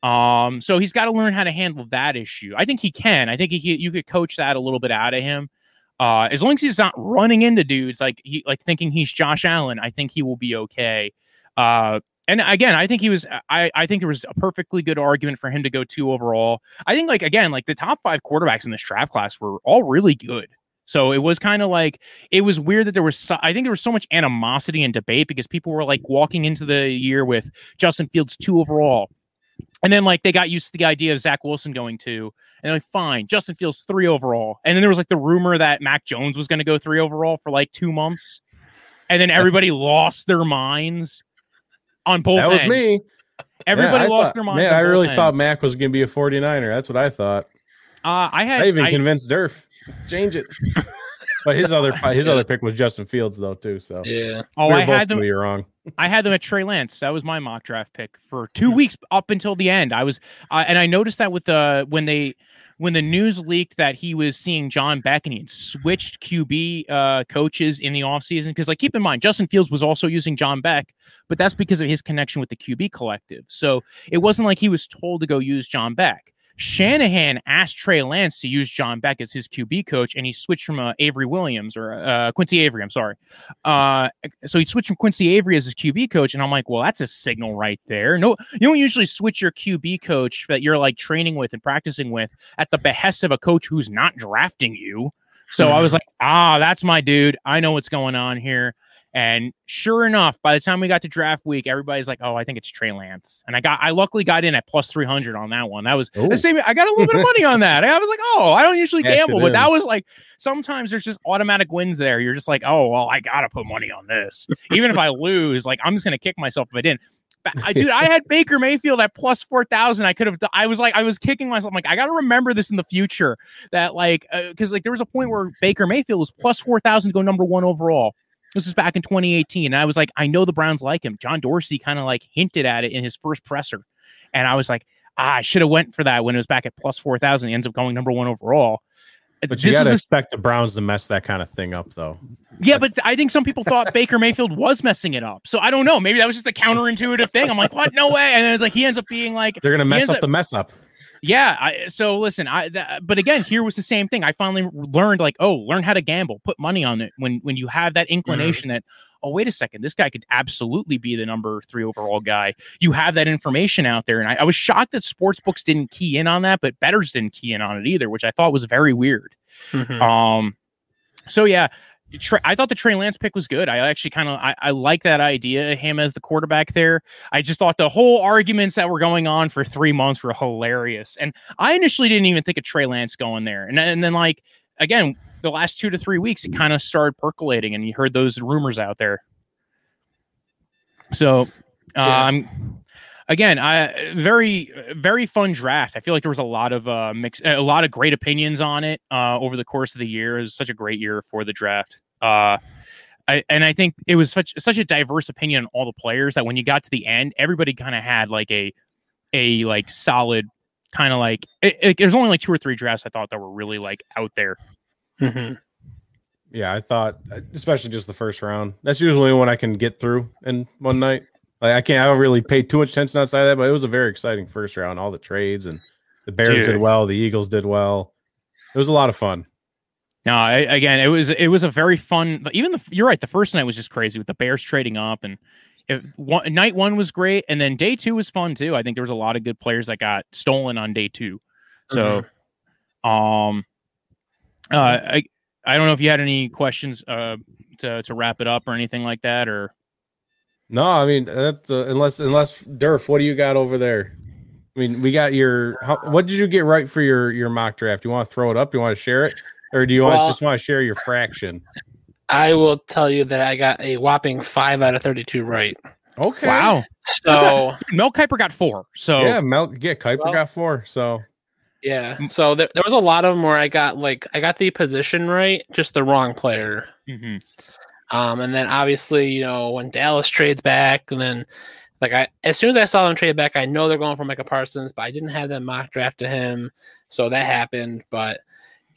Um, so he's got to learn how to handle that issue. I think he can. I think he, you could coach that a little bit out of him. Uh, as long as he's not running into dudes like he like thinking he's Josh Allen, I think he will be okay. Uh, and again, I think he was. I I think there was a perfectly good argument for him to go two overall. I think like again, like the top five quarterbacks in this draft class were all really good. So it was kind of like it was weird that there was. So, I think there was so much animosity and debate because people were like walking into the year with Justin Fields two overall, and then like they got used to the idea of Zach Wilson going two, and like fine, Justin Fields three overall, and then there was like the rumor that Mac Jones was going to go three overall for like two months, and then everybody lost their minds on both. That was ends. me. Everybody Yeah, lost thought- their mind. Man, I both really thought. Mac was going to be a 49er. That's what I thought. Uh, I had I even I- convinced Durf. Change it. but his other his other pick was Justin Fields though too. So Yeah. oh, we were I both had them. gonna be wrong. I had them at Trey Lance. That was my mock draft pick for two weeks up until the end. I was, uh, and I noticed that with the when they when the news leaked that he was seeing John Beck and he had switched QB uh, coaches in the offseason. Because, like, keep in mind, Justin Fields was also using John Beck, but that's because of his connection with the QB collective. So it wasn't like he was told to go use John Beck. Shanahan asked Trey Lance to use John Beck as his QB coach, and he switched from uh, Avery Williams or uh, Quincy Avery. I'm sorry. Uh, so he switched from Quincy Avery as his QB coach, and I'm like, well, that's a signal right there. No, you don't usually switch your QB coach that you're like training with and practicing with at the behest of a coach who's not drafting you. So I was like, ah, that's my dude. I know what's going on here. And sure enough, by the time we got to draft week, everybody's like, "Oh, I think it's Trey Lance." And I got, I luckily got in at plus three hundred on that one. That was Ooh. the same. I got a little bit of money on that. I was like, "Oh, I don't usually Cash gamble," but in. that was like sometimes there's just automatic wins there. You're just like, "Oh, well, I gotta put money on this, even if I lose. Like, I'm just gonna kick myself if I didn't." I, dude, I had Baker Mayfield at plus four thousand. I could have. I was like, I was kicking myself. I'm like, I got to remember this in the future. That like, uh, because like there was a point where Baker Mayfield was plus four thousand to go number one overall. This was back in 2018, and I was like, I know the Browns like him. John Dorsey kind of like hinted at it in his first presser, and I was like, ah, I should have went for that when it was back at plus four thousand. He ends up going number one overall. But This you got to the- expect the Browns to mess that kind of thing up, though. yeah, but I think some people thought Baker Mayfield was messing it up. So I don't know. Maybe that was just a counterintuitive thing. I'm like, what? No way. And then it's like he ends up being like, They're gonna mess up up- the mess up. Yeah. I, so listen, I that, but again, here was the same thing. I finally learned like, oh, learn how to gamble, put money on it. When when you have that inclination that, oh, wait a second, this guy could absolutely be the number three overall guy. You have that information out there, and I, I was shocked that sports books didn't key in on that, but betters didn't key in on it either, which I thought was very weird. Mhm. Um, so yeah, I thought the Trey Lance pick was good. I actually kind of I, I like that idea, him as the quarterback there. I just thought the whole arguments that were going on for three months were hilarious, and I initially didn't even think of Trey Lance going there, and then- and then like again. The last two to three weeks, it kind of started percolating, and you heard those rumors out there. So, Yeah. um, again, I very very fun draft. I feel like there was a lot of uh mix, a lot of great opinions on it uh over the course of the year. It was such a great year for the draft. Uh, I, and I think it was such such a diverse opinion on all the players that when you got to the end, everybody kind of had like a a like solid kind of like it, it- there's only like two or three drafts I thought that were really like out there. Mhm. Yeah, I thought, especially just the first round. That's usually when I can get through in one night. Like I can't. I don't really pay too much attention outside of that, but it was a very exciting first round. All the trades and the Bears Dude. did well. The Eagles did well. It was a lot of fun. No, I, again, it was it was a very fun. Even the you're right. The first night was just crazy with the Bears trading up, and it, one, night one was great, and then day two was fun too. I think there was a lot of good players that got stolen on day two. So, um, uh, I I don't know if you had any questions uh to to wrap it up or anything like that, or No, I mean that's uh, unless unless Durf, what do you got over there? I mean, we got your. How, what did you get right for your your mock draft? You want to throw it up? You want to share it, or do you want just want to share your fraction? I will tell you that I got a whopping five out of thirty-two right. Okay. wow, So Mel Kiper got four. So Yeah, Mel. Yeah, Kiper Well- got four. So yeah, so there, there was a lot of them where I got like I got the position right, just the wrong player. mhm. Um, and then obviously, you know, when Dallas trades back, and then like I, as soon as I saw them trade back, I know they're going for Micah Parsons, but I didn't have them mock draft to him, so that happened. But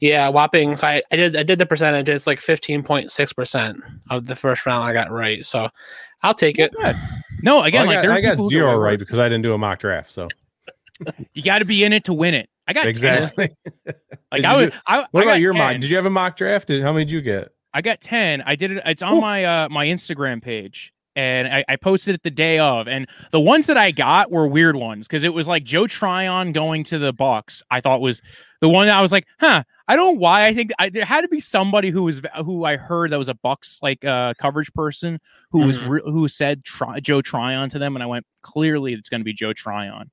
yeah, whopping. So I, I did, I did the percentage. It's like fifteen point six percent of the first round I got right. So I'll take it. Not bad. no, again, Well, I there got, are I got people who go zero over- right because I didn't do a mock draft. So You got to be in it to win it. I got 10. exactly. Like I was. do- I, What I about your 10. mock? Did you have a mock draft? How many did you get? I got 10. I did it. It's on Ooh. my uh my Instagram page. And I, I posted it the day of. And the ones that I got were weird ones because it was like Joe Tryon going to the Bucks. I thought was the one that I was like, huh. I don't know why. I think I, there had to be somebody who was who I heard that was a Bucks like uh coverage person who was Mhm. re- who said Try, Joe Tryon to them, and I went clearly it's going to be Joe Tryon.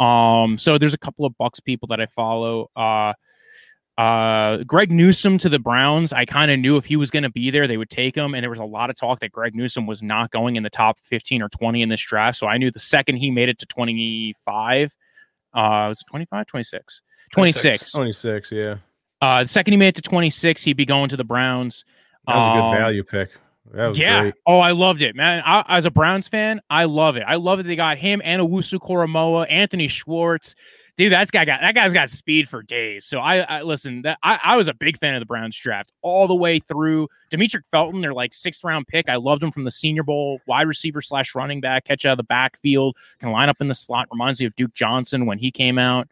Um, so there's a couple of Bucks people that I follow. Uh, uh, Greg Newsome to the Browns. I kind of knew if he was going to be there, they would take him. And there was a lot of talk that Greg Newsome was not going in the top 15 or 20 in this draft. So I knew the second he made it to 25, uh, was it 25, 26, 26. Twenty six. Yeah, Uh, the second he made it to 26, he'd be going to the Browns. that was a Um, good value pick. That was yeah. great. Oh, I loved it, man. I, as a Browns fan, I love it. I love that they got him and Owusu-Koramoah, Anthony Schwartz. Dude, that's guy got that guy's got speed for days. So I, I listen. That I, I was a big fan of the Browns draft all the way through. Demetric Felton, their like sixth round pick. I loved him from the Senior Bowl, wide receiver slash running back, catch out of the backfield, can line up in the slot. Reminds me of Duke Johnson when he came out.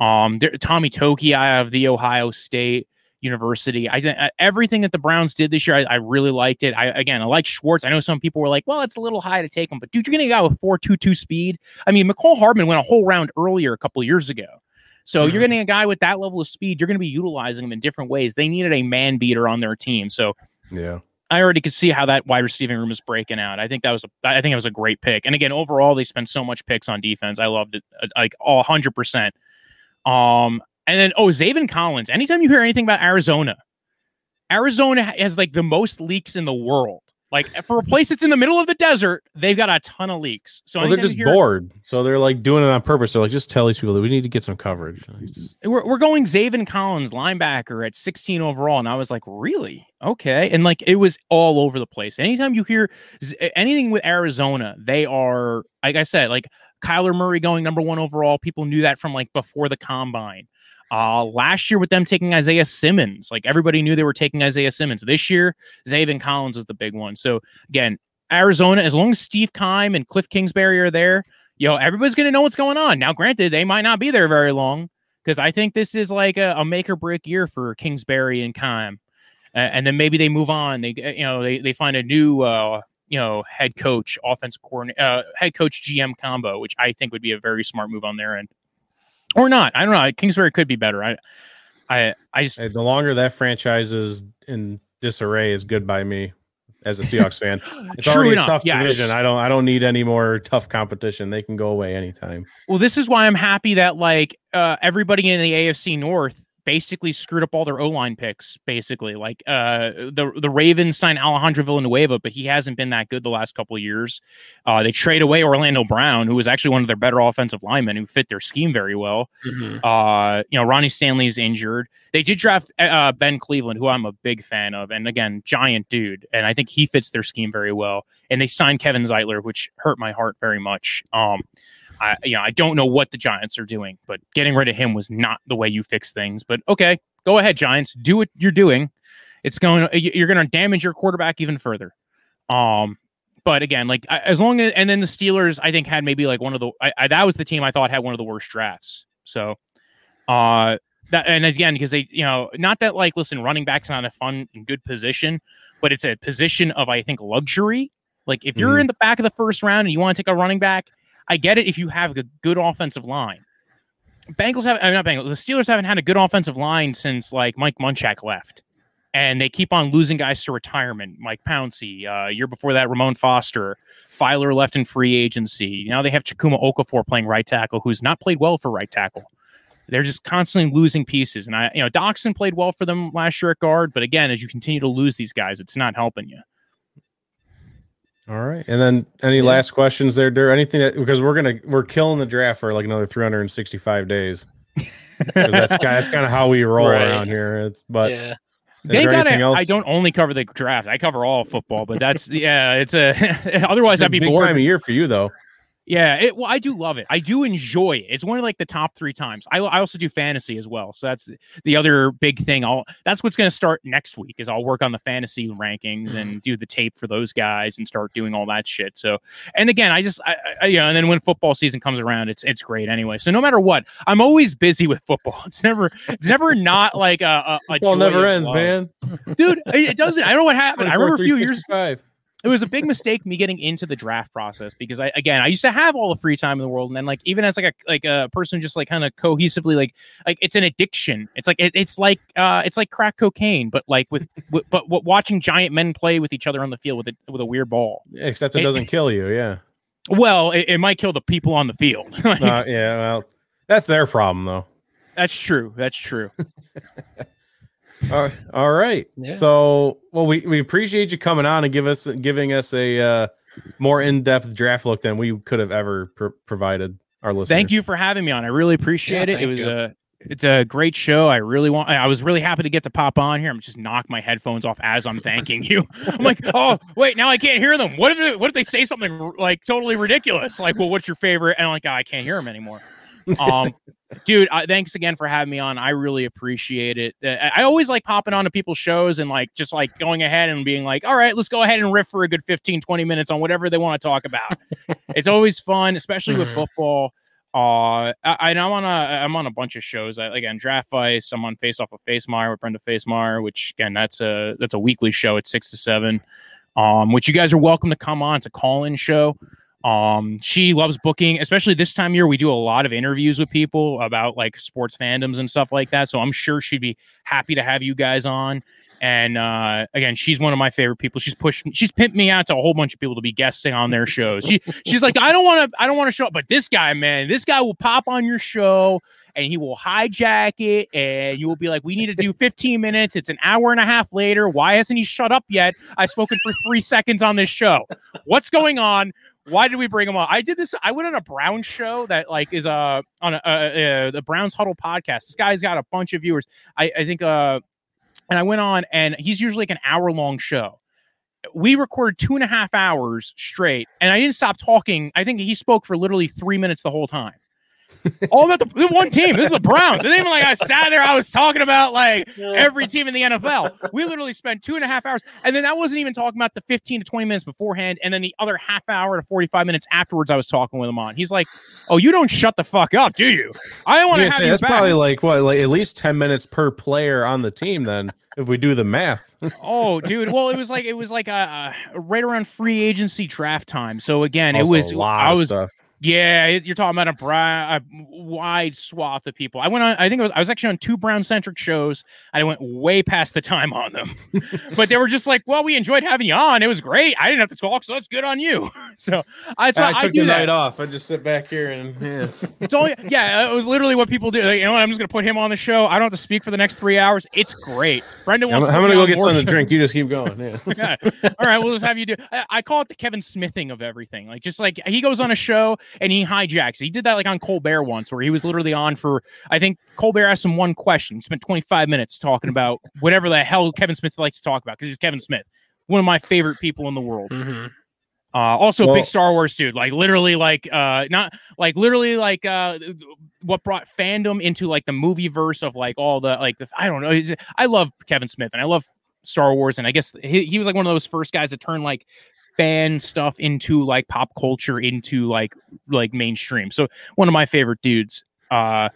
Um, there, Tommy Togiai out of the Ohio State University. I think everything that the Browns did this year, I, I really liked it. I again, I like Schwartz. I know some people were like, "Well, it's a little high to take him," but dude, you're getting a guy with four two two speed. I mean, Mecole Hardman went a whole round earlier a couple of years ago. So Mhm. you're getting a guy with that level of speed. You're going to be utilizing him in different ways. They needed a man beater on their team. So Yeah. I already could see how that wide receiving room is breaking out. I think that was a, I think it was a great pick. And again, overall, they spent so much picks on defense. I loved it, uh, like all hundred percent. Um, and then oh, Zaven Collins. Anytime you hear anything about Arizona, Arizona has like the most leaks in the world. Like eh, for a place that's in the middle of the desert, they've got a ton of leaks. So Well, they're just hear- bored, so they're like doing it on purpose. They're like, just tell these people that we need to get some coverage. Just- we're, we're going Zaven Collins, linebacker at 16 overall. And I was like, really? Okay. And like it was all over the place. Anytime you hear anything with Arizona, they are, like I said, like Kyler Murray going number one overall. People knew that from like before the combine. Uh, last year with them taking Isaiah Simmons, like everybody knew they were taking Isaiah Simmons. This year, Zaven Collins is the big one. So again, Arizona, as long as Steve Keim and Cliff Kingsbury are there, yo, everybody's gonna know what's going on. Now, granted, they might not be there very long because I think this is like a, a make or break year for Kingsbury and Keim, uh, and then maybe they move on. They you know they they find a new uh, you know head coach, offensive coordinator, uh, head coach GM combo, which I think would be a very smart move on their end, or not. I don't know. Kingsbury could be better. I I I just Hey, the longer that franchise is in disarray is good by me as a Seahawks fan. It's True already enough, a tough yes. division. I don't I don't need any more tough competition. They can go away anytime. Well, this is why I'm happy that like uh, everybody in the AFC North basically screwed up all their O line picks. Basically, like uh, the the Ravens signed Alejandro Villanueva, but he hasn't been that good the last couple of years. Uh, they trade away Orlando Brown, who was actually one of their better offensive linemen, who fit their scheme very well. Mhm. Uh, you know, Ronnie Stanley's injured. They did draft uh, Ben Cleveland, who I'm a big fan of, and again, giant dude, and I think he fits their scheme very well. And they signed Kevin Zeitler, which hurt my heart very much. Um, I, you know, I don't know what the Giants are doing, but getting rid of him was not the way you fix things. But okay, go ahead, Giants, do what you're doing. It's going, you're going to damage your quarterback even further. Um, but again, like as long as, and then the Steelers, I think had maybe like one of the, I, I, that was the team I thought had one of the worst drafts. So, uh, that, and again, because they, you know, not that like, listen, running back's not a fun and good position, but it's a position of, I think, luxury. Like if you're Mhm. in the back of the first round and you want to take a running back, I get it if you have a good offensive line. Bengals have, uh, not Bengals, the Steelers haven't had a good offensive line since like Mike Munchak left. And they keep on losing guys to retirement. Mike Pouncey, uh, year before that, Ramon Foster, Feiler left in free agency. Now they have Chukwuma Okorafor playing right tackle, who's not played well for right tackle. They're just constantly losing pieces. And I, you know, Dotson played well for them last year at guard, but again, as you continue to lose these guys, it's not helping you. All right. And then any Yeah. last questions there, Dur? Anything that because we're gonna we're killing the draft for like another 365 days. 'Cause that's kind that's kind of how we roll Right. around here. It's but yeah. is They got anything else? I don't only cover the draft. I cover all of football, but that's yeah. It's a otherwise It's a I'd be big bored. time of year for you though. Yeah, it, well, I do love it. I do enjoy it. It's one of like the top three times. I, I also do fantasy as well, so that's the other big thing. I'll that's what's going to start next week. Is I'll work on the fantasy rankings mm-hmm. and do the tape for those guys and start doing all that shit. So, and again, I just I, I you know, and then when football season comes around, it's it's great anyway. So no matter what, I'm always busy with football. It's never it's never not like a, a, a Ball joy never ends, love. man. dude. It it doesn't. I don't know what happened. I remember a few years 365. It was a big mistake me getting into the draft process because I again I used to have all the free time in the world and then like even as like a like a person just like kind of cohesively like like it's an addiction it's like it, it's like uh it's like crack cocaine but like with, with but what watching giant men play with each other on the field with a with a weird ball Except it It- doesn't kill you. Yeah. well it, it might kill the people on the field Like, Uh, yeah. Well, that's their problem though. that's true that's true All right. All right. Yeah. So, well, we, we appreciate you coming on and give us giving us a uh, more in depth draft look than we could have ever pr- provided our listeners. thank you for having me on i really appreciate Yeah, it it was you. a it's a great show. I really want. I was really happy to get to pop on here. I'm just knock my headphones off as I'm thanking you. I'm like, oh wait, now I can't hear them. What if they, what if they say something like totally ridiculous? Like, well, what's your favorite? And I'm like, oh, I can't hear them anymore. Um, dude, uh, thanks again for having me on. I really appreciate it. Uh, I, always like popping on to people's shows and like just like going ahead and being like, all right, let's go ahead and riff for a good 15, 20 minutes on whatever they want to talk about. it's always fun, especially with Mhm. football. Uh, I, I'm on a I'm on a bunch of shows. I, again, Draft Vice. I'm on Face Off of Facemeyer with Brenda Facemeyer, which again that's a that's a weekly show at six to seven. Um, which you guys are welcome to come on. It's a call-in show. Um, she loves booking, especially this time of year. We do a lot of interviews with people about like sports fandoms and stuff like that. So I'm sure she'd be happy to have you guys on. And uh, again, she's one of my favorite people. She's pushed, she's pimped me out to a whole bunch of people to be guesting on their shows. She, she's like, I don't want to, I don't want to show up, but this guy, man, this guy will pop on your show and he will hijack it, and you will be like, we need to do 15 minutes. It's an hour and a half later. Why hasn't he shut up yet? I've spoken for three seconds on this show. What's going on? Why did we bring him on? I did this. I went on a Browns show that like is uh, on a, uh, uh, the Browns Huddle podcast. This guy's got a bunch of viewers. I, I think uh and I went on, and he's usually like an hour long show. We recorded two and a half hours straight, and I didn't stop talking. I think he spoke for literally three minutes the whole time. All about the, the one team. This is the Browns. It ain't even like I sat there. I was talking about like every team in the NFL. We literally spent two and a half hours, and then I wasn't even talking about the fifteen to twenty minutes beforehand, and then the other half hour to forty five minutes afterwards. I was talking with him on. He's like, "Oh, you don't shut the fuck up, do you? I want to have say, you that's back." probably like what, like at least ten minutes per player on the team. Then, if we do the math, Oh, dude. Well, it was like it was like a, a right around free agency draft time. So again, it was a lot I was stuff. Yeah. You're talking about a, bra- a wide swath of people. I went on. I think it was I was actually on two Brown centric shows. I went way past the time on them, but they were just like, "Well, we enjoyed having you on. It was great. I didn't have to talk, so that's good on you." So I so I I, took do the that. night off. I just sit back here and yeah. It's only yeah, it was literally what people do. Like, you know what? I'm just gonna put him on the show. I don't have to speak for the next three hours. It's great. Brendan I'm. I'm gonna go get something to drink. You just keep going. Yeah. Yeah. All right, we'll just have you do. I, I call it the Kevin Smithing of everything. Like just like he goes on a show and he hijacks. He did that like on Colbert once, where he was literally on for. I think Colbert asked him one question. He spent 25 minutes talking about whatever the hell Kevin Smith likes to talk about because he's Kevin Smith, one of my favorite people in the world. Mhm. Uh, also, Well- big Star Wars dude. Like literally, like uh, not like literally, like uh, what brought fandom into like the movie verse of like all the like the I don't know. I love Kevin Smith and I love Star Wars, and I guess he, he was like one of those first guys to turn like fan stuff into like pop culture into like like mainstream. So one of my favorite dudes. Uh,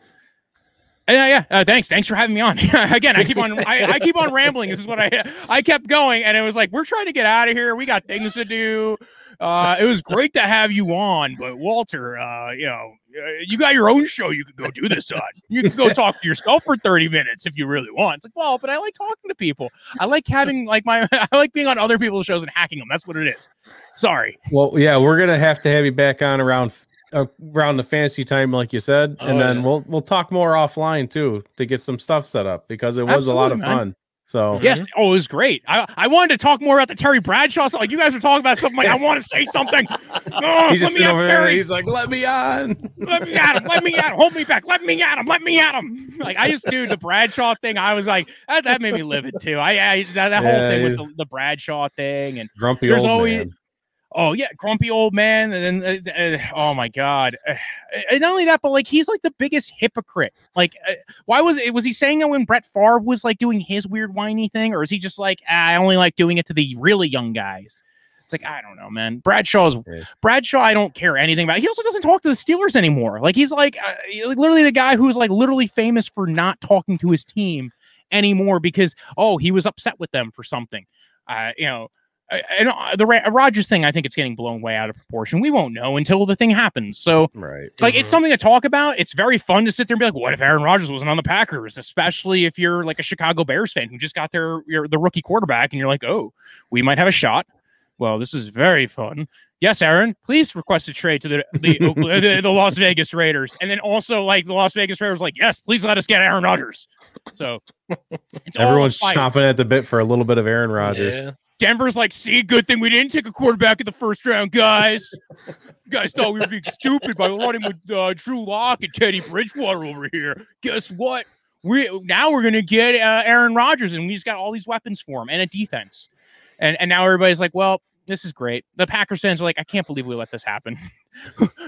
yeah, yeah. Uh, thanks, thanks for having me on. Again, I keep on, I, I keep on rambling. This is what I, I kept going, and it was like we're trying to get out of here. We got things to do. Uh, it was great to have you on, but Walter, uh, you know, uh, you got your own show you could go do this on. You can go talk to yourself for 30 minutes if you really want. It's like, well, but I like talking to people. I like having like my I like being on other people's shows and hacking them. That's what it is. Sorry. Well, yeah, we're gonna have to have you back on around uh, around the fantasy time, like you said, and Oh, then yeah. we'll we'll talk more offline too to get some stuff set up because it was a lot of man. fun. So mm-hmm. Yes. Oh, it was great. I, I wanted to talk more about the Terry Bradshaw. stuff. Like you guys are talking about something. Like I want to say something. Oh, he's let just me sitting over there. Terry. He's like, "Let me on." let me at him. Let me at him. Hold me back. Let me at him. Let me at him. Like I just do the Bradshaw thing. I was like that, that made me livid too. I, I that, that whole thing with the, the Bradshaw thing and Grumpy There's old always- man. Oh yeah, grumpy old man. And then uh, uh, oh my god, Uh, and not only that, but like he's like the biggest hypocrite. Like uh, why was it? Was he saying that when Brett Favre was like doing his weird whiny thing, or is he just like ah, I only like doing it to the really young guys? It's like I don't know, man. Bradshaw's Yeah. Bradshaw. I don't care anything about. He also doesn't talk to the Steelers anymore. Like he's like uh, literally the guy who's like literally famous for not talking to his team anymore because oh he was upset with them for something. Uh, you know. Uh, And uh, the Rodgers thing, I think it's getting blown way out of proportion. We won't know until the thing happens. So, Right. like, it's something to talk about. It's very fun to sit there and be like, "What if Aaron Rodgers wasn't on the Packers?" Especially if you're like a Chicago Bears fan who just got their your, the rookie quarterback, and you're like, "Oh, we might have a shot." Well, this is very fun. Yes, Aaron, please request a trade to the the, the, the Las Vegas Raiders, and then also like the Las Vegas Raiders, like, yes, please let us get Aaron Rodgers. So it's Everyone's chomping at the bit for a little bit of Aaron Rodgers. Yeah. Denver's like, see, good thing we didn't take a quarterback in the first round, guys. You guys thought we were being stupid by running with uh, Drew Lock and Teddy Bridgewater over here. Guess what? We now we're gonna get uh, Aaron Rodgers, and we just got all these weapons for him and a defense. And and now everybody's like, well, this is great. The Packers fans are like, I can't believe we let this happen.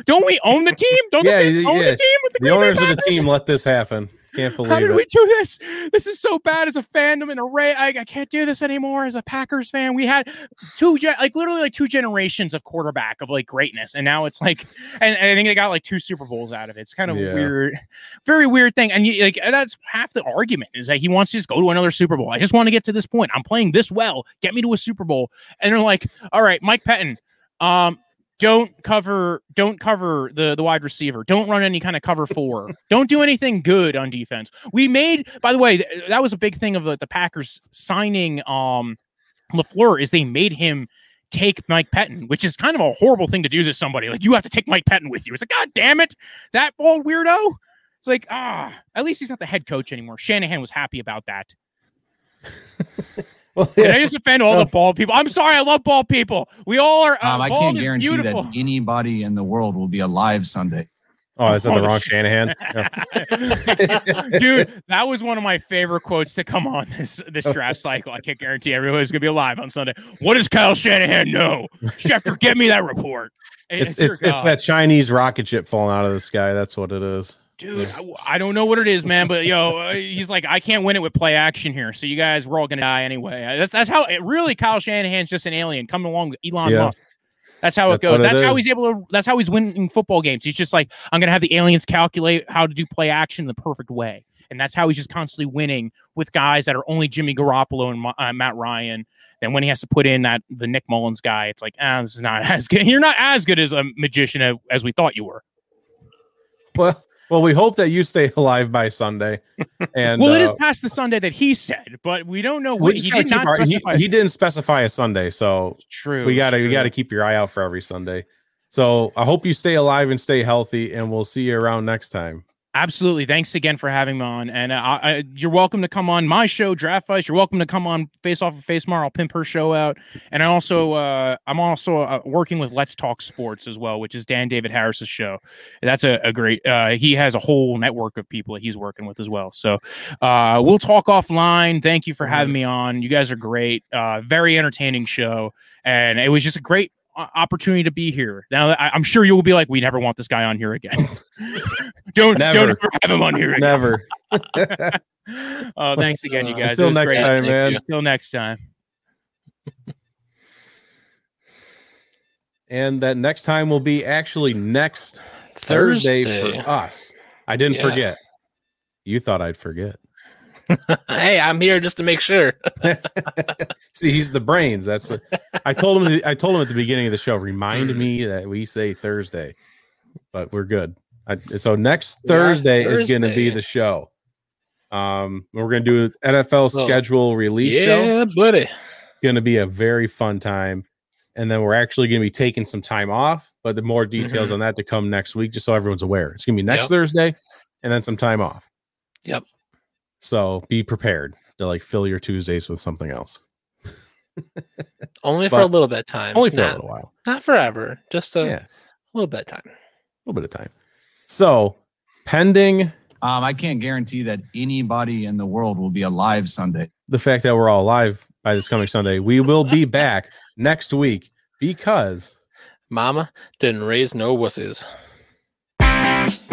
Don't we own the team? Don't Yeah, the fans own yeah. the team with the, The owners of the team let this happen. Can't believe. How did it. we do this? This is so bad as a fandom and a Ray. I, I can't do this anymore as a Packers fan. We had two, gen- like literally like two generations of quarterback of like greatness, and now it's like, and, and I think they got like two Super Bowls out of it. It's kind of Yeah. weird, very weird thing. And you, like that's half the argument is that he wants to just go to another Super Bowl. I just want to get to this point. I'm playing this well. Get me to a Super Bowl. And they're like, all right, Mike Pettine. Um, don't cover don't cover the the wide receiver don't run any kind of cover four don't do anything good on defense we made by the way th- that was a big thing of the, the packers signing um LaFleur is they made him take Mike Pettine, which is kind of a horrible thing to do to somebody. Like you have to take Mike Pettine with you. It's like, God damn it, that bald weirdo. It's like, ah, at least he's not the head coach anymore. Shanahan was happy about that. Well, Can I just offend all the bald people? I'm sorry, I love bald people. We all are. Uh, Um, I bald can't is guarantee beautiful. that anybody in the world will be alive Sunday. Oh, is that the wrong shit. Shanahan? Yeah. Dude, that was one of my favorite quotes to come on this this draft cycle. I can't guarantee everybody's gonna be alive on Sunday. What does Kyle Shanahan know? Schefter, get me that report. And It's it's it's that Chinese rocket ship falling out of the sky. That's what it is. Dude. I, I don't know what it is, man, but yo, uh, he's like, I can't win it with play action here. So you guys, we're all gonna die anyway. That's that's how it really. Kyle Shanahan's just an alien coming along with Elon Yeah. Musk. That's how That's it goes. what it that's how is. he's able to. That's how he's winning football games. He's just like, I'm gonna have the aliens calculate how to do play action the perfect way, and that's how he's just constantly winning with guys that are only Jimmy Garoppolo and uh, Matt Ryan. Then when he has to put in that the Nick Mullens guy, it's like, ah, this is not as good. You're not as good as a magician as, as we thought you were. Well, well, we hope that you stay alive by Sunday. And well, it is uh, past the Sunday that he said, but we don't know what he did not our- he, he didn't specify a Sunday, so true. we gotta it's we gotta keep your eye out for every Sunday. So I hope you stay alive and stay healthy, and we'll see you around next time. Absolutely. Thanks again for having me on, and uh, I, you're welcome to come on my show, Draft Vice. You're welcome to come on Face Off of Face Mar. I'll pimp her show out, and I also uh, I'm also uh, working with Let's Talk Sports as well, which is Dan David Harris's show. That's a, a great. Uh, he has a whole network of people that he's working with as well. So uh, we'll talk offline. Thank you for having me on. You guys are great. Uh, very entertaining show, and it was just a great opportunity to be here. Now I, I'm sure you will be like, we never want this guy on here again. don't Never. don't ever have him on here again. Never. Oh, thanks again, you Uh, guys. until next great. time, Thank man. you. Until next time. And that next time will be actually next Thursday, Thursday. for us. I didn't Yeah. forget. You thought I'd forget. Hey, I'm here just to make sure. See, he's the brains. That's. A, I told him. I told him at the beginning of the show. Remind Mm. me that we say Thursday, but we're good. I, so next Yeah, Thursday, is going to be the show. Um, we're going to do an NFL Well, schedule release show. yeah, buddy. Going to be a very fun time, and then we're actually going to be taking some time off. But the more details Mhm. on that to come next week, just so everyone's aware. It's going to be next Yep. Thursday, and then some time off. Yep. So be prepared to like fill your Tuesdays with something else. Only for a little bit of time. Only for a not, little while. not forever. Just a Yeah. little bit of time. A little bit of time. So, pending Um, I can't guarantee that anybody in the world will be alive Sunday. the fact that we're all alive by this coming Sunday, we will be back next week because Mama didn't raise no wussies. Thank